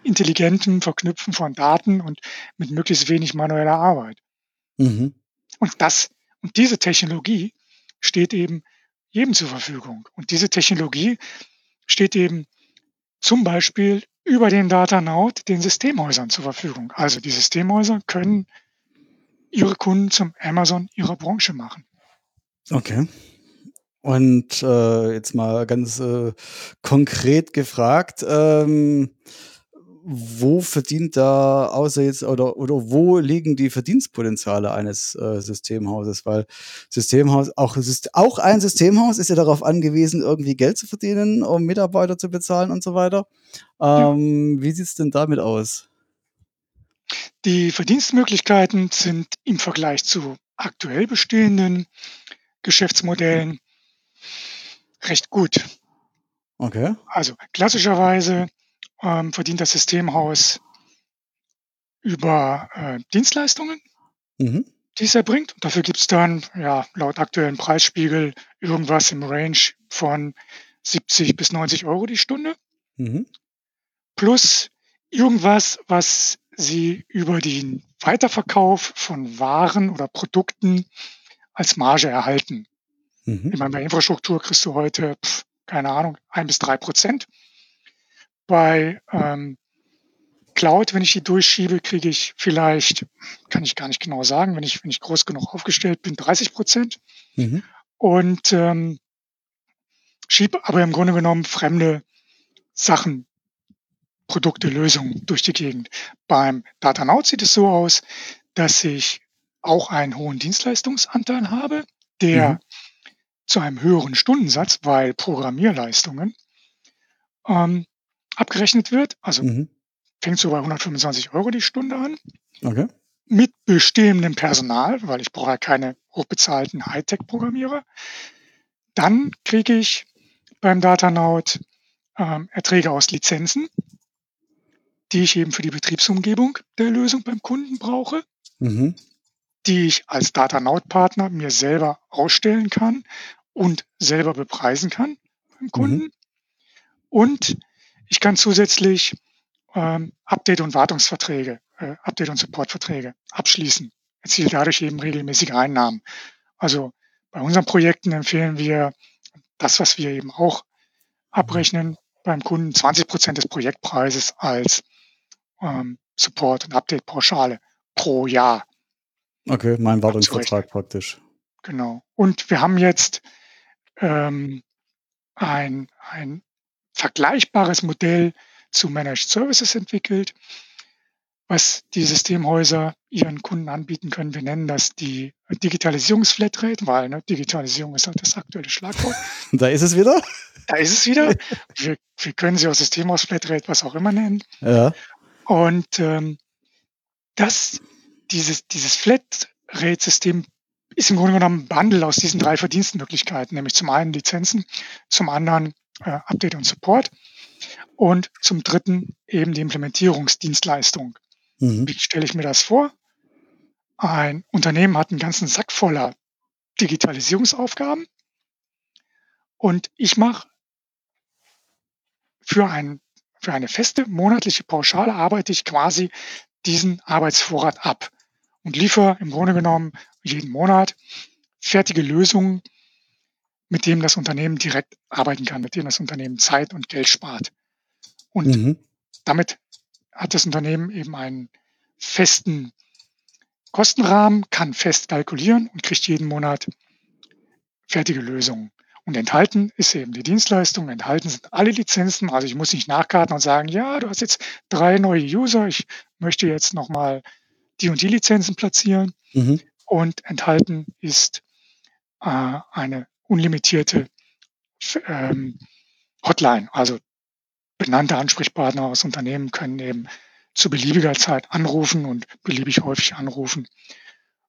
intelligentem Verknüpfen von Daten und mit möglichst wenig manueller Arbeit. Mhm. Und das, und diese Technologie steht eben jedem zur Verfügung. Und diese Technologie steht eben zum Beispiel über den Datanaut den Systemhäusern zur Verfügung. Also die Systemhäuser können ihre Kunden zum Amazon ihrer Branche machen. Okay. Und äh, jetzt mal ganz äh, konkret gefragt, ähm, wo verdient da außer jetzt oder oder wo liegen die Verdienstpotenziale eines äh, Systemhauses? Weil Systemhaus auch auch ein Systemhaus ist ja darauf angewiesen, irgendwie Geld zu verdienen, um Mitarbeiter zu bezahlen und so weiter. Ja. Ähm, wie sieht's denn damit aus? Die Verdienstmöglichkeiten sind im Vergleich zu aktuell bestehenden Geschäftsmodellen recht gut. Okay. Also klassischerweise ähm, verdient das Systemhaus über äh, Dienstleistungen, Mhm. die es erbringt. Und dafür gibt es dann ja laut aktuellen Preisspiegel irgendwas im Range von 70 bis 90 Euro die Stunde Mhm. plus irgendwas, was sie über den Weiterverkauf von Waren oder Produkten als Marge erhalten. Ich Mhm. meine, bei Infrastruktur kriegst du heute, pf, keine Ahnung, ein bis drei Prozent. Bei ähm, Cloud, wenn ich die durchschiebe, kriege ich vielleicht, kann ich gar nicht genau sagen, wenn ich, wenn ich groß genug aufgestellt bin, 30 Prozent. Mhm. Und ähm, schiebe aber im Grunde genommen fremde Sachen, Produkte, Lösungen durch die Gegend. Beim Datanaut sieht es so aus, dass ich auch einen hohen Dienstleistungsanteil habe, der Mhm. zu einem höheren Stundensatz, weil Programmierleistungen ähm, abgerechnet wird. Also Mhm. fängt so bei 125 Euro die Stunde an. Okay. Mit bestehendem Personal, weil ich brauche ja keine hochbezahlten Hightech-Programmierer. Dann kriege ich beim Datanaut ähm, Erträge aus Lizenzen, die ich eben für die Betriebsumgebung der Lösung beim Kunden brauche, Mhm. die ich als Datanaut-Partner mir selber ausstellen kann und selber bepreisen kann beim Kunden. Und ich kann zusätzlich ähm, Update- und Wartungsverträge, äh, Update- und Supportverträge abschließen, erziele dadurch eben regelmäßige Einnahmen. Also bei unseren Projekten empfehlen wir das, was wir eben auch abrechnen beim Kunden, 20 Prozent des Projektpreises als ähm, Support- und Update-Pauschale pro Jahr. Okay, mein Wartungsvertrag praktisch. Genau. Und wir haben jetzt ähm, ein, ein vergleichbares Modell zu Managed Services entwickelt, was die Systemhäuser ihren Kunden anbieten können. Wir nennen das die Digitalisierungsflatrate, weil ne, Digitalisierung ist halt das aktuelle Schlagwort. Da ist es wieder? Da ist es wieder. Wir, wir können sie auch Systemhaus Flatrate, was auch immer nennen. Ja. Und ähm, das, dieses, dieses Flatrate-System ist im Grunde genommen ein Bundle aus diesen drei Verdienstmöglichkeiten, nämlich zum einen Lizenzen, zum anderen äh, Update und Support und zum dritten eben die Implementierungsdienstleistung. Mhm. Wie stelle ich mir das vor? Ein Unternehmen hat einen ganzen Sack voller Digitalisierungsaufgaben und ich mache für, ein, für eine feste monatliche Pauschale arbeite ich quasi diesen Arbeitsvorrat ab und liefere im Grunde genommen jeden Monat fertige Lösungen, mit denen das Unternehmen direkt arbeiten kann, mit denen das Unternehmen Zeit und Geld spart. Und Mhm. damit hat das Unternehmen eben einen festen Kostenrahmen, kann fest kalkulieren und kriegt jeden Monat fertige Lösungen. Und enthalten ist eben die Dienstleistung, enthalten sind alle Lizenzen. Also ich muss nicht nachkarten und sagen, ja, du hast jetzt drei neue User, ich möchte jetzt nochmal die und die Lizenzen platzieren. Mhm. Und enthalten ist äh, eine unlimitierte ähm, Hotline. Also benannte Ansprechpartner aus Unternehmen können eben zu beliebiger Zeit anrufen und beliebig häufig anrufen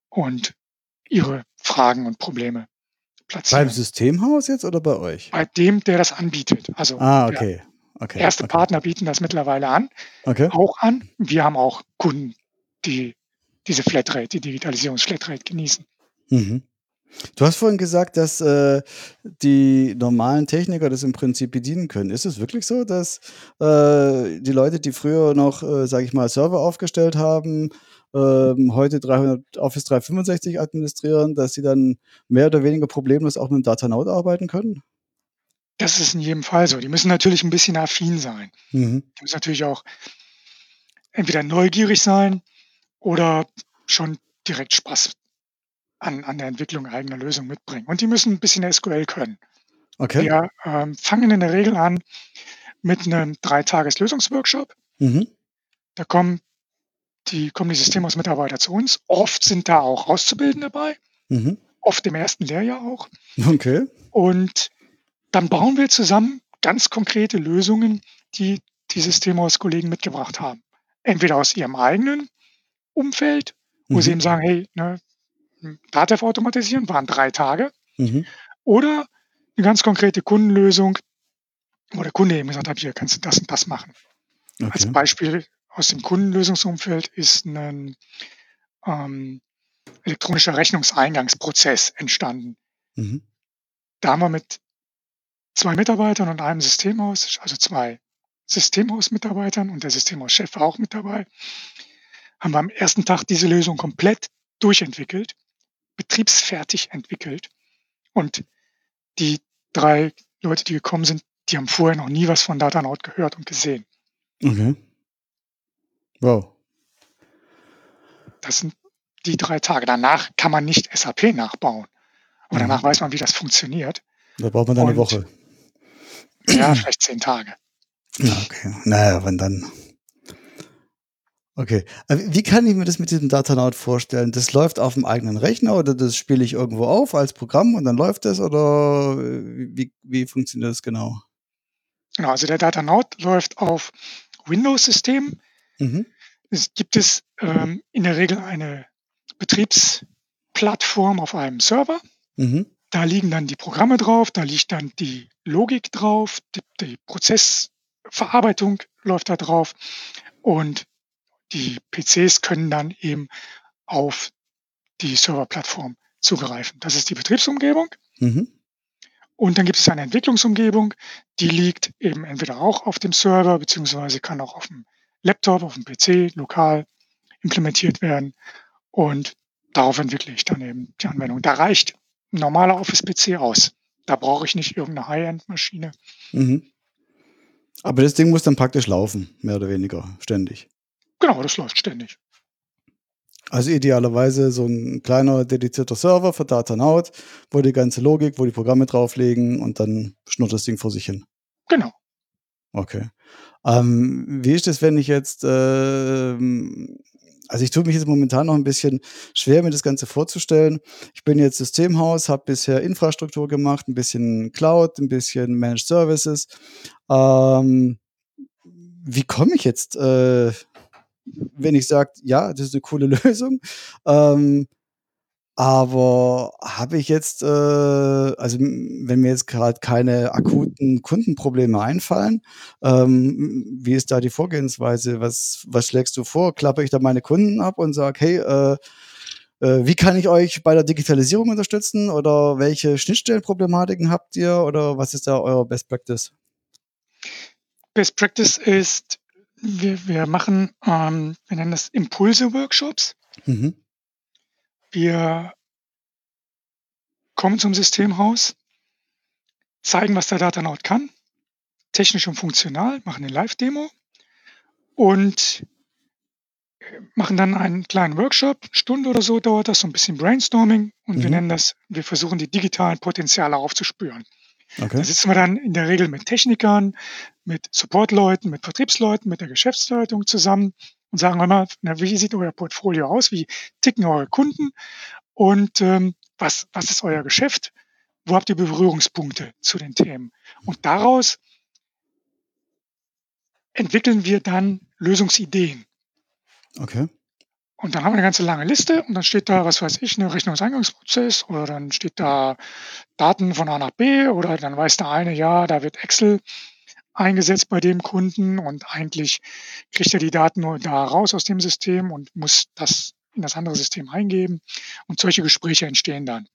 und ihre Fragen und Probleme platzieren. Beim Systemhaus jetzt oder bei euch? Bei dem, der das anbietet. Also Ah, okay. okay. erste okay. Partner bieten das mittlerweile an, Okay. auch an. Wir haben auch Kunden, die diese Flatrate, die Digitalisierungsflatrate genießen. Mhm. Du hast vorhin gesagt, dass äh, die normalen Techniker das im Prinzip bedienen können. Ist es wirklich so, dass äh, die Leute, die früher noch, äh, sage ich mal, Server aufgestellt haben, ähm, heute 300, Office 365 administrieren, dass sie dann mehr oder weniger problemlos auch mit dem Datanaut arbeiten können? Das ist in jedem Fall so. Die müssen natürlich ein bisschen affin sein. Mhm. Die müssen natürlich auch entweder neugierig sein oder schon direkt Spaß an, an der Entwicklung eigener Lösungen mitbringen. Und die müssen ein bisschen SQL können. Okay. Wir ähm, fangen in der Regel an mit einem Dreitages-Lösungsworkshop. Mhm. Da kommen die, kommen die Systemhausmitarbeiter zu uns. Oft sind da auch Auszubildende dabei, Mhm. oft im ersten Lehrjahr auch. Okay. Und dann bauen wir zusammen ganz konkrete Lösungen, die die Systemhauskollegen mitgebracht haben. Entweder aus ihrem eigenen Umfeld, wo sie Mhm. eben sagen, hey, ne, Datev automatisieren waren drei Tage. Mhm. Oder eine ganz konkrete Kundenlösung, wo der Kunde eben gesagt hat, hier kannst du das und das machen. Als Okay. Beispiel aus dem Kundenlösungsumfeld ist ein ähm, elektronischer Rechnungseingangsprozess entstanden. Mhm. Da haben wir mit zwei Mitarbeitern und einem Systemhaus, also zwei Systemhausmitarbeitern und der Systemhauschef war auch mit dabei, haben wir am ersten Tag diese Lösung komplett durchentwickelt, betriebsfertig entwickelt. Und die drei Leute, die gekommen sind, die haben vorher noch nie was von Datanaut gehört und gesehen. Okay. Wow. Das sind die drei Tage. Danach kann man nicht SAP nachbauen. Aber danach Mhm. weiß man, wie das funktioniert. Da braucht man dann eine Und Woche. ja, vielleicht zehn Tage. Ja, okay. Naja, wann dann? Okay. Wie kann ich mir das mit diesem Datanaut vorstellen? Das läuft auf dem eigenen Rechner oder das spiele ich irgendwo auf als Programm und dann läuft das oder äh, wie, wie funktioniert das genau? Genau, also der Datanaut läuft auf Windows-Systemen. Mhm. Es gibt es ähm, in der Regel eine Betriebsplattform auf einem Server. Mhm. Da liegen dann die Programme drauf, da liegt dann die Logik drauf, die, die Prozessverarbeitung läuft da drauf und die PCs können dann eben auf die Serverplattform zugreifen. Das ist die Betriebsumgebung. Mhm. Und dann gibt es eine Entwicklungsumgebung, die liegt eben entweder auch auf dem Server, beziehungsweise kann auch auf dem Laptop, auf dem PC lokal implementiert werden. Und darauf entwickle ich dann eben die Anwendung. Da reicht ein normaler Office-PC aus. Da brauche ich nicht irgendeine High-End-Maschine. Mhm. Aber das Ding muss dann praktisch laufen, mehr oder weniger, ständig. Genau, das läuft ständig. Also idealerweise so ein kleiner dedizierter Server für Datanaut, wo die ganze Logik, wo die Programme drauflegen und dann schnurrt das Ding vor sich hin. Genau. Okay. Ähm, wie ist es, wenn ich jetzt, ähm, also ich tue mich jetzt momentan noch ein bisschen schwer, mir das Ganze vorzustellen. Ich bin jetzt Systemhaus, habe bisher Infrastruktur gemacht, ein bisschen Cloud, ein bisschen Managed Services. Ähm, wie komme ich jetzt, äh, wenn ich sage, ja, das ist eine coole Lösung, ähm, aber habe ich jetzt, äh, also wenn mir jetzt gerade keine akuten Kundenprobleme einfallen, ähm, wie ist da die Vorgehensweise? Was, was schlägst du vor? Klappe ich da meine Kunden ab und sage, hey, äh, äh, wie kann ich euch bei der Digitalisierung unterstützen? Oder welche Schnittstellenproblematiken habt ihr? Oder was ist da euer Best Practice? Best Practice ist, wir, wir machen, ähm, wir nennen das Impulse-Workshops. Mhm. Wir kommen zum Systemhaus, zeigen, was der Datanaut kann, technisch und funktional, machen eine Live-Demo und äh, machen dann einen kleinen Workshop, Stunde oder so dauert das, so ein bisschen Brainstorming und wir Mhm. nennen das, wir versuchen die digitalen Potenziale aufzuspüren. Da Okay. sitzen wir dann in der Regel mit Technikern, mit Supportleuten, mit Vertriebsleuten, mit der Geschäftsleitung zusammen und sagen immer, na, wie sieht euer Portfolio aus? Wie ticken eure Kunden? Und ähm, was, was ist euer Geschäft? Wo habt ihr Berührungspunkte zu den Themen? Und daraus entwickeln wir dann Lösungsideen. Okay. Und dann haben wir eine ganze lange Liste und dann steht da, was weiß ich, ein Rechnungseingangsprozess oder dann steht da Daten von A nach B oder dann weiß der eine, ja, da wird Excel eingesetzt bei dem Kunden und eigentlich kriegt er die Daten nur da raus aus dem System und muss das in das andere System eingeben. Und solche Gespräche entstehen dann.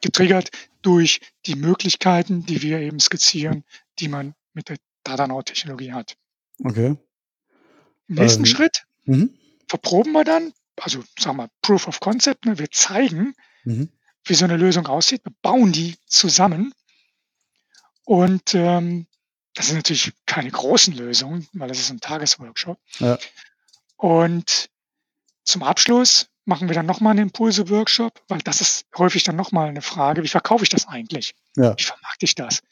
Getriggert durch die Möglichkeiten, die wir eben skizzieren, die man mit der Datanaut-Technologie hat. Okay. Im nächsten Ähm, Schritt Mhm. Verproben wir dann, also sagen wir Proof of Concept, ne, wir zeigen, Mhm. wie so eine Lösung aussieht, wir bauen die zusammen und ähm, das sind natürlich keine großen Lösungen, weil das ist ein Tagesworkshop. Ja. Und zum Abschluss machen wir dann nochmal einen Impulse-Workshop, weil das ist häufig dann nochmal eine Frage, wie verkaufe ich das eigentlich? Ja. Wie vermarkte ich das?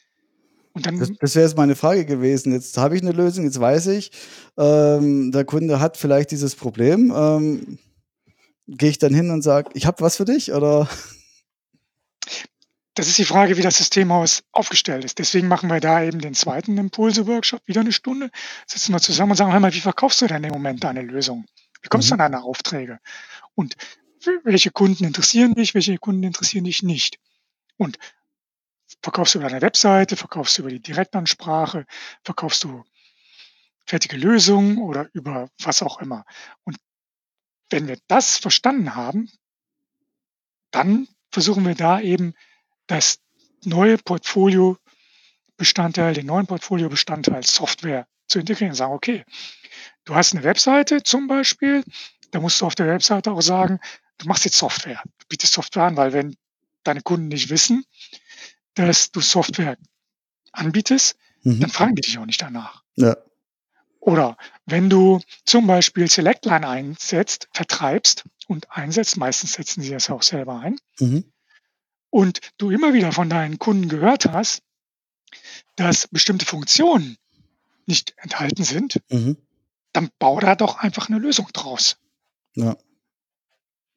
Und Das, dann, das wäre jetzt meine Frage gewesen. Jetzt habe ich eine Lösung, jetzt weiß ich, ähm, der Kunde hat vielleicht dieses Problem. Ähm, Gehe ich dann hin und sage, ich habe was für dich? Oder? das ist die Frage, wie das Systemhaus aufgestellt ist. Deswegen machen wir da eben den zweiten Impulse-Workshop, wieder eine Stunde, sitzen wir zusammen und sagen, hör mal, wie verkaufst du denn im Moment deine Lösung? Wie kommst du Mhm. an deine Aufträge? Und welche Kunden interessieren dich, welche Kunden interessieren dich nicht? Und verkaufst du über deine Webseite, verkaufst du über die Direktansprache, verkaufst du fertige Lösungen oder über was auch immer. Und wenn wir das verstanden haben, dann versuchen wir da eben das neue Portfolio-Bestandteil, den neuen Portfolio-Bestandteil Software zu integrieren. Sagen, okay, du hast eine Webseite zum Beispiel, da musst du auf der Webseite auch sagen, du machst jetzt Software, du bietest Software an, weil wenn deine Kunden nicht wissen, dass du Software anbietest, dann Mhm. fragen die dich auch nicht danach. Ja. Oder wenn du zum Beispiel Selectline einsetzt, vertreibst und einsetzt, meistens setzen sie das auch selber ein, Mhm. und du immer wieder von deinen Kunden gehört hast, dass bestimmte Funktionen nicht enthalten sind, Mhm. dann bau da doch einfach eine Lösung draus. Ja.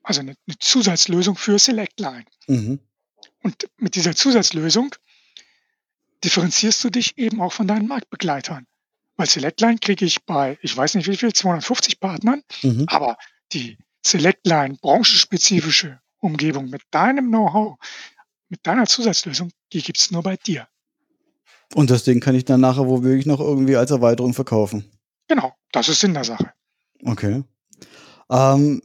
Also eine, eine Zusatzlösung für Selectline. Mhm. Und mit dieser Zusatzlösung differenzierst du dich eben auch von deinen Marktbegleitern. Weil Selectline kriege ich bei, ich weiß nicht wie viel, 250 Partnern, Mhm. aber die Selectline branchenspezifische Umgebung mit deinem Know-how, mit deiner Zusatzlösung, die gibt es nur bei dir. Und das Ding kann ich dann nachher womöglich noch irgendwie als Erweiterung verkaufen. Genau, das ist Sinn der Sache. Okay. Ähm,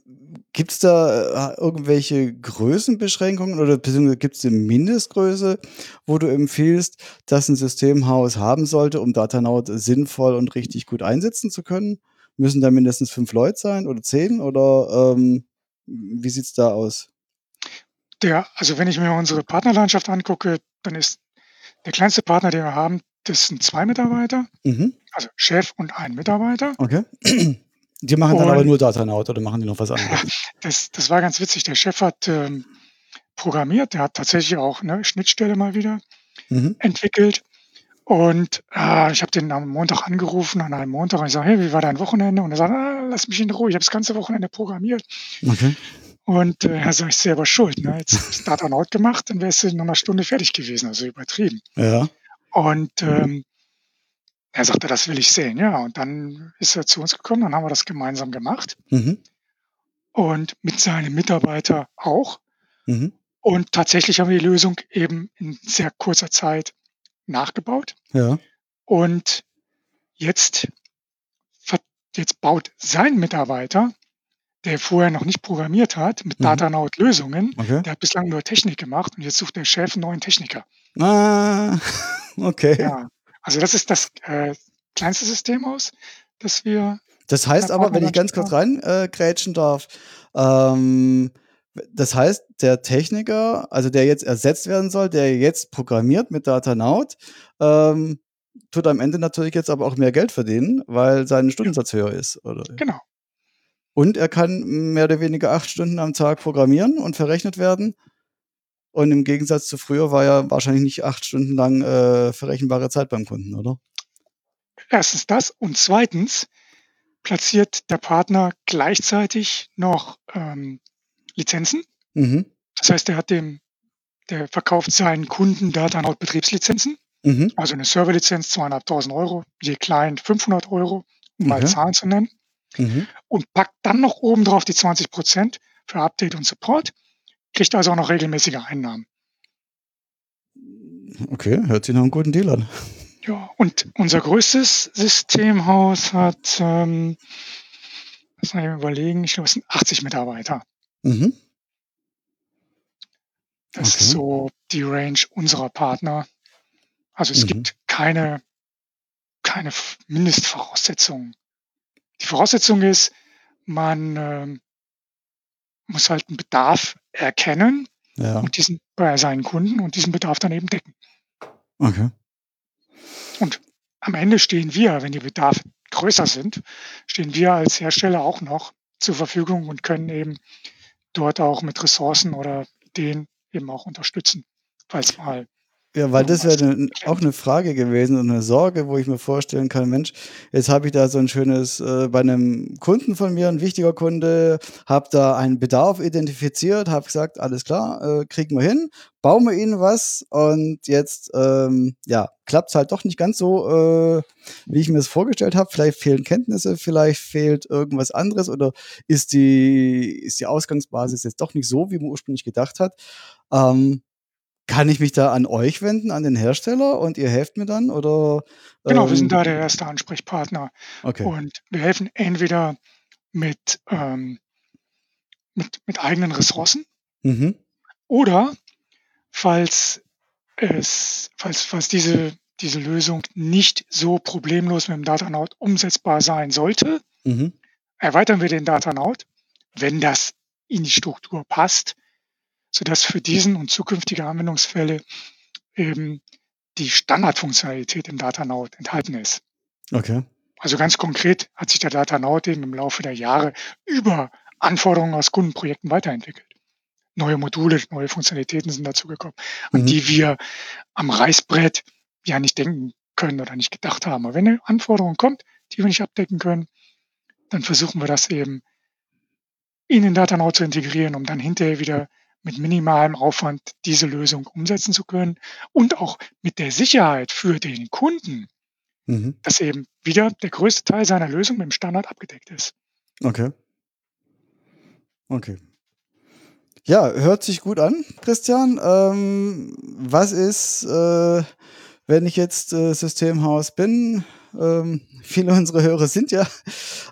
gibt es da äh, irgendwelche Größenbeschränkungen oder beziehungsweise gibt es eine Mindestgröße, wo du empfiehlst, dass ein Systemhaus haben sollte, um Datanaut sinnvoll und richtig gut einsetzen zu können? Müssen da mindestens fünf Leute sein oder zehn oder ähm, wie sieht's da aus? Der, also wenn ich mir unsere Partnerlandschaft angucke, dann ist der kleinste Partner, den wir haben, das sind zwei Mitarbeiter, Mhm. also Chef und ein Mitarbeiter. Okay. Die machen dann Und- aber nur Datanaut oder machen die noch was anderes? Das, das war ganz witzig. Der Chef hat ähm, programmiert, der hat tatsächlich auch eine Schnittstelle mal wieder Mhm. entwickelt. Und äh, ich habe den am Montag angerufen, an einem Montag, und ich sage, hey, wie war dein Wochenende? Und er sagt, ah, lass mich in Ruhe, ich habe das ganze Wochenende programmiert. Okay. Und äh, er sagt, ich selber schuld. Ne? Jetzt ist Datanaut gemacht, dann wärst du in einer Stunde fertig gewesen, also übertrieben. Ja. Und ähm, er sagte, das will ich sehen, ja. Und dann ist er zu uns gekommen, dann haben wir das gemeinsam gemacht Mhm. und mit seinem Mitarbeiter auch. Mhm. Und tatsächlich haben wir die Lösung eben in sehr kurzer Zeit nachgebaut. Ja. Und jetzt, jetzt baut sein Mitarbeiter, der vorher noch nicht programmiert hat, mit Mhm. Datanaut Lösungen, Okay. der hat bislang nur Technik gemacht und jetzt sucht der Chef einen neuen Techniker. Ah, okay. Ja, also das ist das äh, kleinste System aus, das wir Das heißt aber, wenn ich ganz kurz rein äh, darf, ähm, das heißt, der Techniker, also der jetzt ersetzt werden soll, der jetzt programmiert mit Datanaut, ähm, tut am Ende natürlich jetzt aber auch mehr Geld verdienen, weil sein Stundensatz höher ist. Oder? Genau. Und er kann mehr oder weniger acht Stunden am Tag programmieren und verrechnet werden. Und im Gegensatz zu früher war ja wahrscheinlich nicht acht Stunden lang äh, verrechenbare Zeit beim Kunden, oder? Erstens das und zweitens platziert der Partner gleichzeitig noch ähm, Lizenzen. Mhm. Das heißt, der hat dem, der verkauft seinen Kunden Datanaut Betriebslizenzen, Mhm. also eine Serverlizenz 2.500 Euro, je Client 500 Euro, um mal Okay. Zahlen zu nennen, Mhm. und packt dann noch oben drauf die 20 Prozent für Update und Support, kriegt also auch noch regelmäßige Einnahmen. Okay, hört sich nach einem guten Deal an. Ja, und unser größtes Systemhaus hat, ähm, lass mal eben überlegen, ich glaube, es sind 80 Mitarbeiter. Mhm. Das Okay. ist so die Range unserer Partner. Also es Mhm. gibt keine, keine Mindestvoraussetzungen. Die Voraussetzung ist, man ähm, muss halt einen Bedarf erkennen Ja, und diesen bei seinen Kunden und diesen Bedarf dann eben decken. okay. Und am Ende stehen wir, wenn die Bedarfe größer sind, stehen wir als Hersteller auch noch zur Verfügung und können eben dort auch mit Ressourcen oder Ideen eben auch unterstützen, falls mal Ja, weil das wäre ne, auch eine Frage gewesen und eine Sorge, wo ich mir vorstellen kann, Mensch, jetzt habe ich da so ein schönes, äh, bei einem Kunden von mir, ein wichtiger Kunde, habe da einen Bedarf identifiziert, habe gesagt, alles klar, äh, kriegen wir hin, bauen wir ihnen was und jetzt, ähm, ja, klappt es halt doch nicht ganz so, äh, wie ich mir das vorgestellt habe. Vielleicht fehlen Kenntnisse, vielleicht fehlt irgendwas anderes oder ist die, ist die Ausgangsbasis jetzt doch nicht so, wie man ursprünglich gedacht hat. Ähm, kann ich mich da an euch wenden, an den Hersteller und ihr helft mir dann? Oder, Genau, wir sind ähm, da der erste Ansprechpartner Okay. und wir helfen entweder mit, ähm, mit, mit eigenen Ressourcen Mhm. oder falls es, falls, falls diese, diese Lösung nicht so problemlos mit dem Datanaut umsetzbar sein sollte, Mhm. erweitern wir den Datanaut, wenn das in die Struktur passt, sodass für diesen und zukünftige Anwendungsfälle eben die Standardfunktionalität im Datanaut enthalten ist. Okay. Also ganz konkret hat sich der Datanaut eben im Laufe der Jahre über Anforderungen aus Kundenprojekten weiterentwickelt. Neue Module, neue Funktionalitäten sind dazugekommen, an Mhm. die wir am Reißbrett ja nicht denken können oder nicht gedacht haben. Aber wenn eine Anforderung kommt, die wir nicht abdecken können, dann versuchen wir das eben in den Datanaut zu integrieren, um dann hinterher wieder mit minimalem Aufwand diese Lösung umsetzen zu können und auch mit der Sicherheit für den Kunden, Mhm. dass eben wieder der größte Teil seiner Lösung mit dem Standard abgedeckt ist. Okay. Okay. Ja, hört sich gut an, Christian. Ähm, was ist, äh, wenn ich jetzt äh, Systemhaus bin? Ähm, viele unserer Hörer sind ja.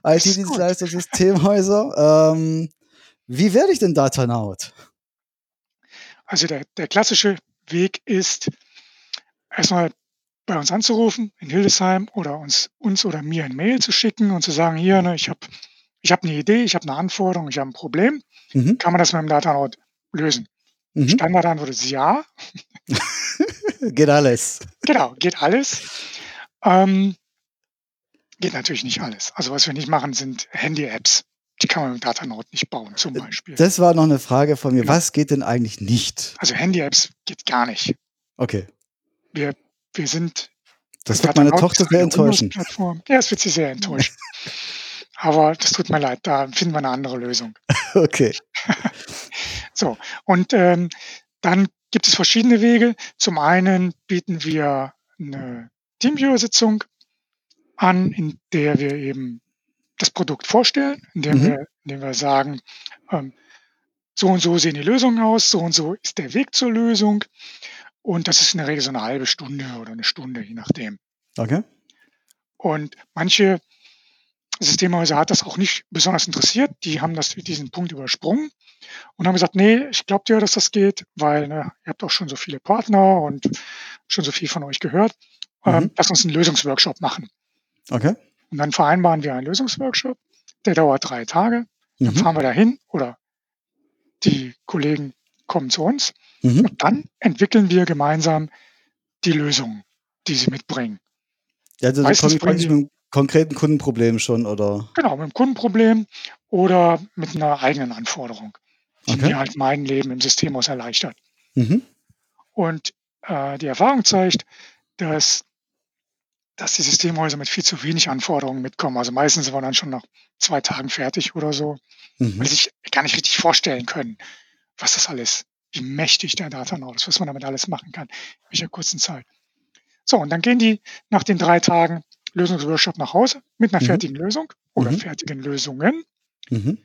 IT-Dienstleister, Systemhäuser. Ähm, wie werde ich denn Datanaut? Also der, der klassische Weg ist, erstmal bei uns anzurufen in Hildesheim oder uns, uns oder mir ein Mail zu schicken und zu sagen, hier, ne, ich habe ich hab eine Idee, ich habe eine Anforderung, ich habe ein Problem. Mhm. Kann man das mit dem Datanaut lösen? Mhm. Standardantwort ist ja. Geht alles. Genau, geht alles. Ähm, geht natürlich nicht alles. Also was wir nicht machen, sind Handy-Apps. Die kann man mit Datanaut nicht bauen, zum Beispiel. Das war noch eine Frage von mir. Genau. Was geht denn eigentlich nicht? Also Handy-Apps geht gar nicht. Okay. Wir, wir sind Das wird meine Tochter sehr enttäuschen. Ja, es wird sie sehr enttäuschen. Aber das tut mir leid, da finden wir eine andere Lösung. Okay. So, und ähm, dann gibt es verschiedene Wege. Zum einen bieten wir eine Teamviewer-Sitzung an, in der wir eben das Produkt vorstellen, indem, Mhm. wir, indem wir sagen, ähm, so und so sehen die Lösungen aus, so und so ist der Weg zur Lösung. Und das ist in der Regel so eine halbe Stunde oder eine Stunde, je nachdem. Okay. Und manche Systemhäuser hat das auch nicht besonders interessiert. Die haben das, diesen Punkt übersprungen und haben gesagt, nee, ich glaube dir, dass das geht, weil ne, ihr habt auch schon so viele Partner und schon so viel von euch gehört. Ähm, Mhm. lass uns einen Lösungsworkshop machen. Okay. Und dann vereinbaren wir einen Lösungsworkshop. Der dauert drei Tage. Dann Mhm. fahren wir dahin oder die Kollegen kommen zu uns Mhm. und dann entwickeln wir gemeinsam die Lösung, die sie mitbringen. Ja, also Meistens komme ich bringen praktisch die- mit einem konkreten Kundenproblem schon, oder? Genau, mit einem Kundenproblem oder mit einer eigenen Anforderung, die Okay. mir halt mein Leben im Systemhaus erleichtert. Mhm. Und äh, die Erfahrung zeigt, dass, dass die Systemhäuser mit viel zu wenig Anforderungen mitkommen. Also meistens wir dann schon nach zwei Tagen fertig oder so, Mhm. weil sie sich gar nicht richtig vorstellen können, was das alles, wie mächtig der Datanaut ist, was man damit alles machen kann, in welcher kurzen Zeit. So, und dann gehen die nach den drei Tagen Lösungsworkshop nach Hause mit einer Mhm. fertigen Lösung oder Mhm. fertigen Lösungen. Mhm.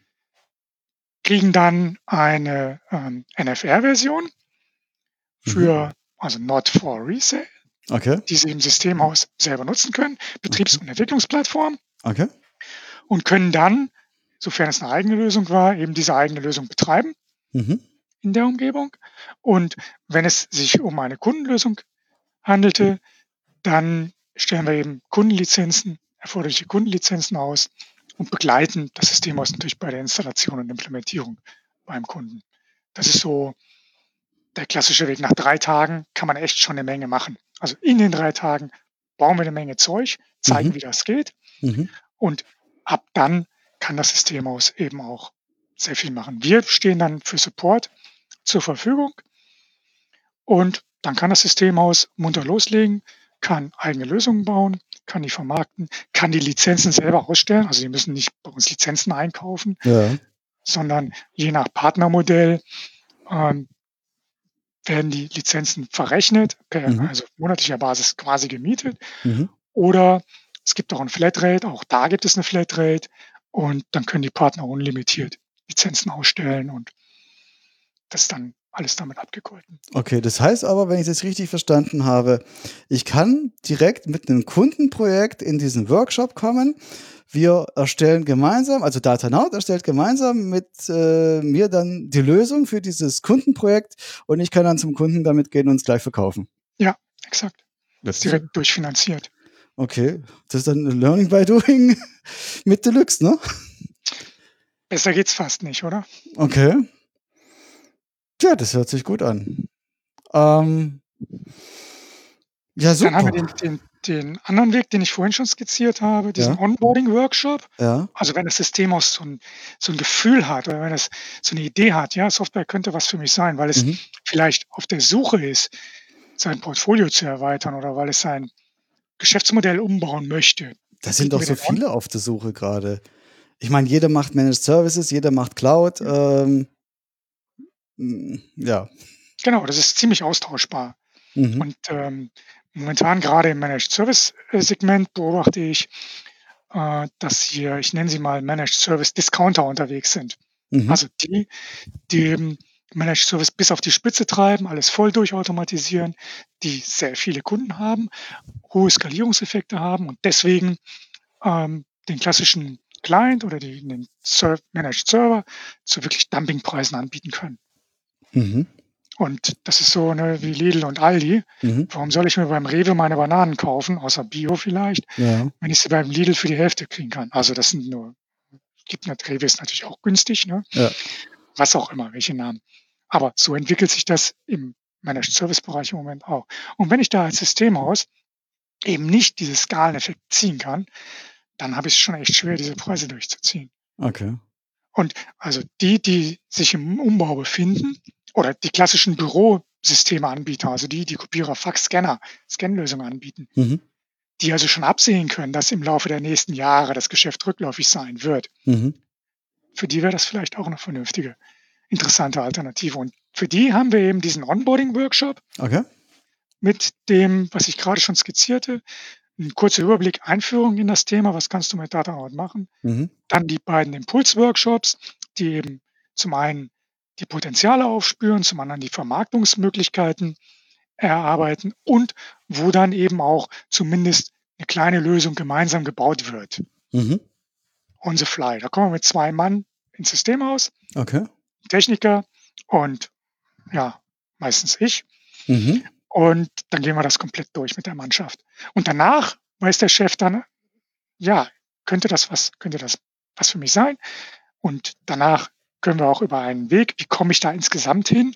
kriegen dann eine ähm, NFR-Version für, also not for resale, Okay. die sie im Systemhaus selber nutzen können, Betriebs- und Entwicklungsplattform Okay. und können dann, sofern es eine eigene Lösung war, eben diese eigene Lösung betreiben Mhm. in der Umgebung. Und wenn es sich um eine Kundenlösung handelte, dann stellen wir eben Kundenlizenzen, erforderliche Kundenlizenzen aus und begleiten das Systemhaus natürlich bei der Installation und Implementierung beim Kunden. Das ist so der klassische Weg. Nach drei Tagen kann man echt schon eine Menge machen. Also in den drei Tagen bauen wir eine Menge Zeug, zeigen, Mhm. wie das geht Mhm. und ab dann kann das Systemhaus eben auch sehr viel machen. Wir stehen dann für Support zur Verfügung und dann kann das Systemhaus munter loslegen, kann eigene Lösungen bauen, kann die vermarkten, kann die Lizenzen selber ausstellen. Also die müssen nicht bei uns Lizenzen einkaufen, Ja. sondern je nach Partnermodell ähm, werden die Lizenzen verrechnet, per Mhm. also monatlicher Basis quasi gemietet. Mhm. Oder es gibt auch ein Flatrate, auch da gibt es eine Flatrate und dann können die Partner unlimitiert Lizenzen ausstellen und das ist dann alles damit abgegolten. Okay, das heißt aber, wenn ich das richtig verstanden habe, ich kann direkt mit einem Kundenprojekt in diesen Workshop kommen. Wir erstellen gemeinsam, also Datanaut erstellt gemeinsam mit äh, mir dann die Lösung für dieses Kundenprojekt und ich kann dann zum Kunden damit gehen und es gleich verkaufen. Exakt. Das Direkt durchfinanziert. Okay, das ist dann Learning by Doing mit Deluxe, ne? Besser geht's fast nicht, oder? Okay. Ja, das hört sich gut an. Ähm, Ja, Dann haben wir super. den den den anderen Weg, den ich vorhin schon skizziert habe, diesen Ja. Onboarding-Workshop. Ja. Also, wenn das Systemhaus so 'n so 'n Gefühl hat oder wenn es so 'ne Idee hat, ja, Software könnte was für mich sein, weil es Mhm. vielleicht auf der Suche ist, sein Portfolio zu erweitern oder weil es sein Geschäftsmodell umbauen möchte. Da sind doch so viele auf der Suche grade. Ich meine, jeder macht Managed Services, jeder macht Cloud, ähm hm, ja. Genau, das ist ziemlich austauschbar. Mhm. Und, ähm, momentan grade im Managed Service, äh, Segment beobachte ich, äh, dass hier, ich nenne sie mal Managed Service Discounter unterwegs sind. Mhm. Also die, die eben Managed Service bis auf die Spitze treiben, alles voll durchautomatisieren, die sehr viele Kunden haben, hohe Skalierungseffekte haben und deswegen, ähm, den klassischen Client oder die den Managed Server zu wirklich Dumpingpreisen anbieten können. Mhm. Und das ist so, ne, wie Lidl und Aldi. Mhm. Warum soll ich mir beim Rewe meine Bananen kaufen, außer Bio vielleicht, Ja. wenn ich sie beim Lidl für die Hälfte kriegen kann? Also, das sind nur gibt Rewe ist natürlich auch günstig, ne? Ja. Was auch immer, welche Namen. Aber so entwickelt sich das im Managed Service Bereich im Moment auch. Und wenn ich da als Systemhaus eben nicht diese Skaleneffekte ziehen kann, dann habe ich's schon echt schwer, diese Preise durchzuziehen. Okay. Und also die, die sich im Umbau befinden oder die klassischen Bürosystemeanbieter, also die, die Kopierer, Fax, Scanner, Scanlösungen anbieten, Mhm. die also schon absehen können, dass im Laufe der nächsten Jahre das Geschäft rückläufig sein wird. Mhm. Für die wäre das vielleicht auch 'ne vernünftige, interessante Alternative. Und für die haben wir eben diesen Onboarding-Workshop Okay. mit dem, was ich grade schon skizzierte. 'N kurzer Überblick, Einführung in das Thema, was kannst du mit Datanaut machen? Mhm. Dann die beiden Impuls-Workshops, die eben zum einen die Potenziale aufspüren, zum anderen die Vermarktungsmöglichkeiten erarbeiten und wo dann eben auch zumindest 'ne kleine Lösung gemeinsam gebaut wird. Mhm. On the fly. Da kommen wir mit 2 Mann ins Systemhaus, Okay. Techniker und ja, meistens ich. Mhm. Und dann gehen wir das komplett durch mit der Mannschaft. Und danach weiß der Chef dann, ja, könnte das was könnte das was für mich sein? Und danach können wir auch über einen Weg, wie komme ich da insgesamt hin?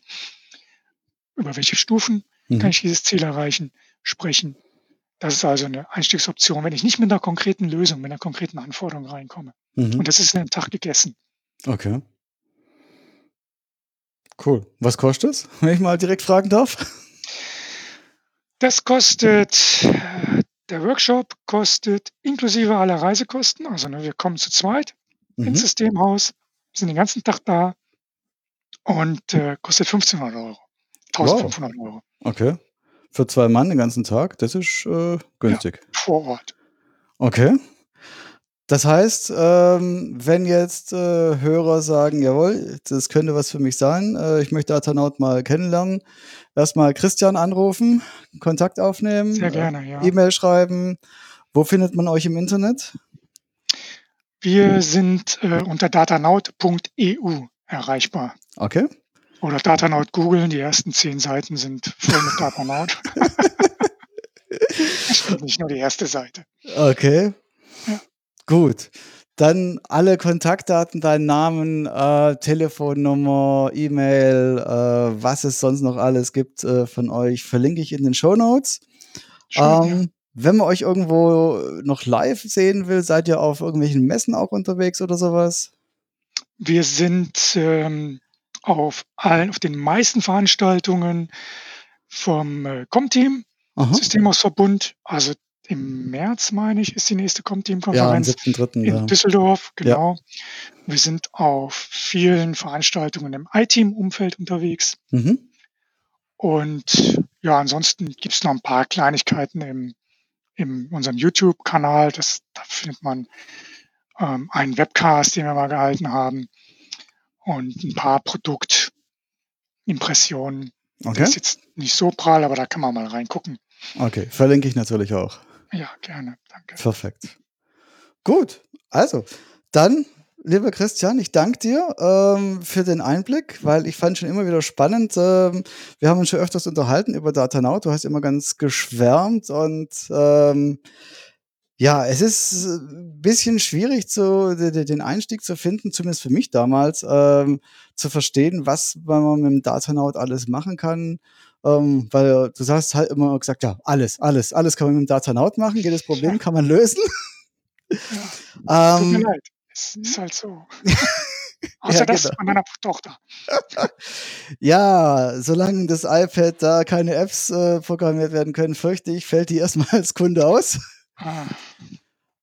Über welche Stufen kann Mhm. ich dieses Ziel erreichen, sprechen. Das ist also 'ne Einstiegsoption, wenn ich nicht mit 'ner konkreten Lösung, mit 'ner konkreten Anforderung reinkomme. Mhm. Und das ist in 'nem Tag gegessen. Okay. Cool. Was kostet's, wenn ich mal direkt fragen darf? Das kostet der Workshop kostet inklusive aller Reisekosten also, ne, wir kommen zu zweit ins Mhm. Systemhaus, sind den ganzen Tag da und, äh, kostet 1.500 €, Wow. 1.500 €. Okay. Für 2 Mann den ganzen Tag, das ist, äh, Ja, günstig. vor Ort. Okay. Das heißt, ähm, wenn jetzt, äh, Hörer sagen: „Jawohl, das könnte was für mich sein, äh, ich möchte Datanaut mal kennenlernen“, erst mal Christian anrufen, Kontakt aufnehmen, Sehr äh, gerne, ja. E-Mail schreiben. Wo findet man euch im Internet? Wir sind, äh, unter datanaut.eu erreichbar. Okay. Oder Datanaut googeln, die ersten 10 Seiten sind voll mit Datanaut. Nicht, nur die erste Seite. Okay. Ja. Gut. Dann alle Kontaktdaten, deinen Namen, äh, Telefonnummer, E-Mail, äh, was es sonst noch alles gibt, äh, von euch, verlinke ich in den Shownotes. Schön, ja. Ähm, wenn man euch irgendwo noch live sehen will, seid ihr auf irgendwelchen Messen auch unterwegs oder so was? Wir sind, ähm, auf allen auf den meisten Veranstaltungen vom, äh, Comteam. Systemhausverbund. Also, im März, meine ich, ist die nächste Ja, am Comteam-Konferenz 7.3., in ja. Düsseldorf, Ja. genau. Wir sind auf vielen Veranstaltungen im iTeam-Umfeld unterwegs. Mhm. Und ja, ansonsten gibt's noch 'n paar Kleinigkeiten im im unserem YouTube-Kanal. Das da findet man, ähm, einen Webcast, den wir mal gehalten haben und 'n paar Produktimpressionen. Der Okay. ist jetzt nicht so prall, aber da kann man mal reingucken. Okay, verlinke ich natürlich auch. Ja, gerne, danke. Perfekt. Gut, also, dann, lieber Christian, ich danke dir, ähm, für den Einblick, weil ich fand schon immer wieder spannend, ähm, wir haben uns schon öfters unterhalten über Datanaut. Du hast immer ganz geschwärmt und, ähm, ja, es ist 'n bisschen schwierig zu de de den Einstieg zu finden, zumindest für mich damals, ähm, zu verstehen, was man mit dem Datanaut alles machen kann. Ähm, weil du hast halt immer gesagt, ja, alles, alles, alles kann man mit dem Datanaut machen, jedes Problem kann man lösen. Ja, tut mir ähm, leid. Es ist halt so. Außer ja, das genau. bei meiner Tochter. Ja, solange das iPad da keine Apps äh, programmiert werden können, fürchte ich, fällt die erstmal als Kunde aus. Ah,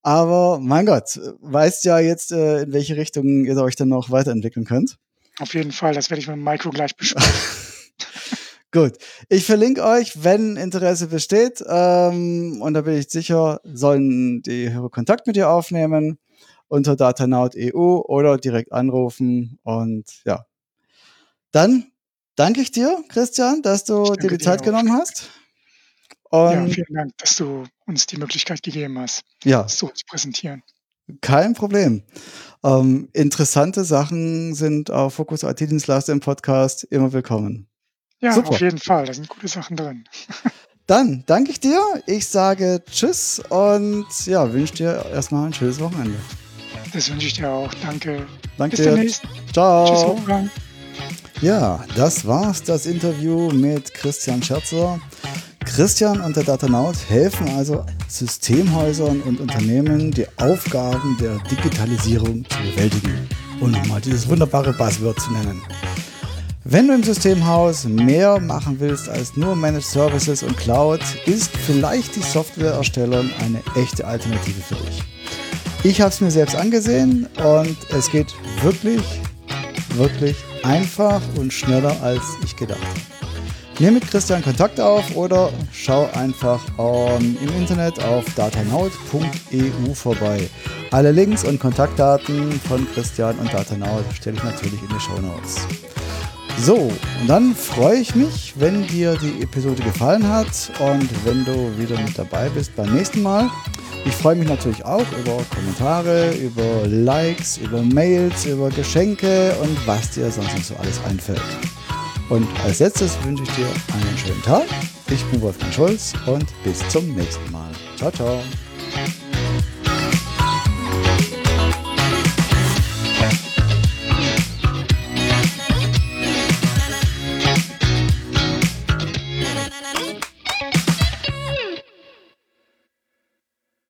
Aber mein Gott, weißt ja jetzt, äh, in welche Richtung ihr euch dann noch weiterentwickeln könnt. auf jeden Fall, das werde ich mit Maiko gleich besprechen. Gut, ich verlinke euch, wenn Interesse besteht. Ähm, und da bin ich sicher, sollen die Hörer Kontakt mit dir aufnehmen unter datanaut.eu oder direkt anrufen. Und ja, dann danke ich dir, Christian, dass du dir die Zeit auch. genommen hast. Ja, Und vielen Dank, dass du uns die Möglichkeit gegeben hast, ja, so zu präsentieren. kein Problem. Ähm, interessante Sachen sind auf Fokus IT-Dienstleister im Podcast immer willkommen. Ja, Super. auf jeden Fall, da sind gute Sachen drin. Dann danke ich dir. Ich sage Tschüss und ja, wünsche dir erstmal ein schönes Wochenende. Das wünsche ich dir auch. Danke. Danke Bis demnächst. Ciao. Tschüss, Wolfgang. Ja, das war's, das Interview mit Christian Scherzer. Christian und der Datanaut helfen also Systemhäusern und Unternehmen, die Aufgaben der Digitalisierung zu bewältigen. Und nochmal dieses wunderbare Buzzword zu nennen. Wenn du im Systemhaus mehr machen willst als nur Managed Services und Cloud, ist vielleicht die Softwareerstellung eine echte Alternative für dich. Ich habe es mir selbst angesehen und es geht wirklich, wirklich einfach und schneller als ich gedacht. Nimm mit Christian Kontakt auf oder schau einfach ähm, im Internet auf datanaut.eu vorbei. Alle Links und Kontaktdaten von Christian und Datanaut stelle ich natürlich in die Show Notes. So, und dann freue ich mich, wenn dir die Episode gefallen hat und wenn du wieder mit dabei bist beim nächsten Mal. Ich freue mich natürlich auch über Kommentare, über Likes, über Mails, über Geschenke und was dir sonst noch so alles einfällt. Und als letztes wünsche ich dir einen schönen Tag. Ich bin Wolfgang Schulz und bis zum nächsten Mal. Ciao, ciao.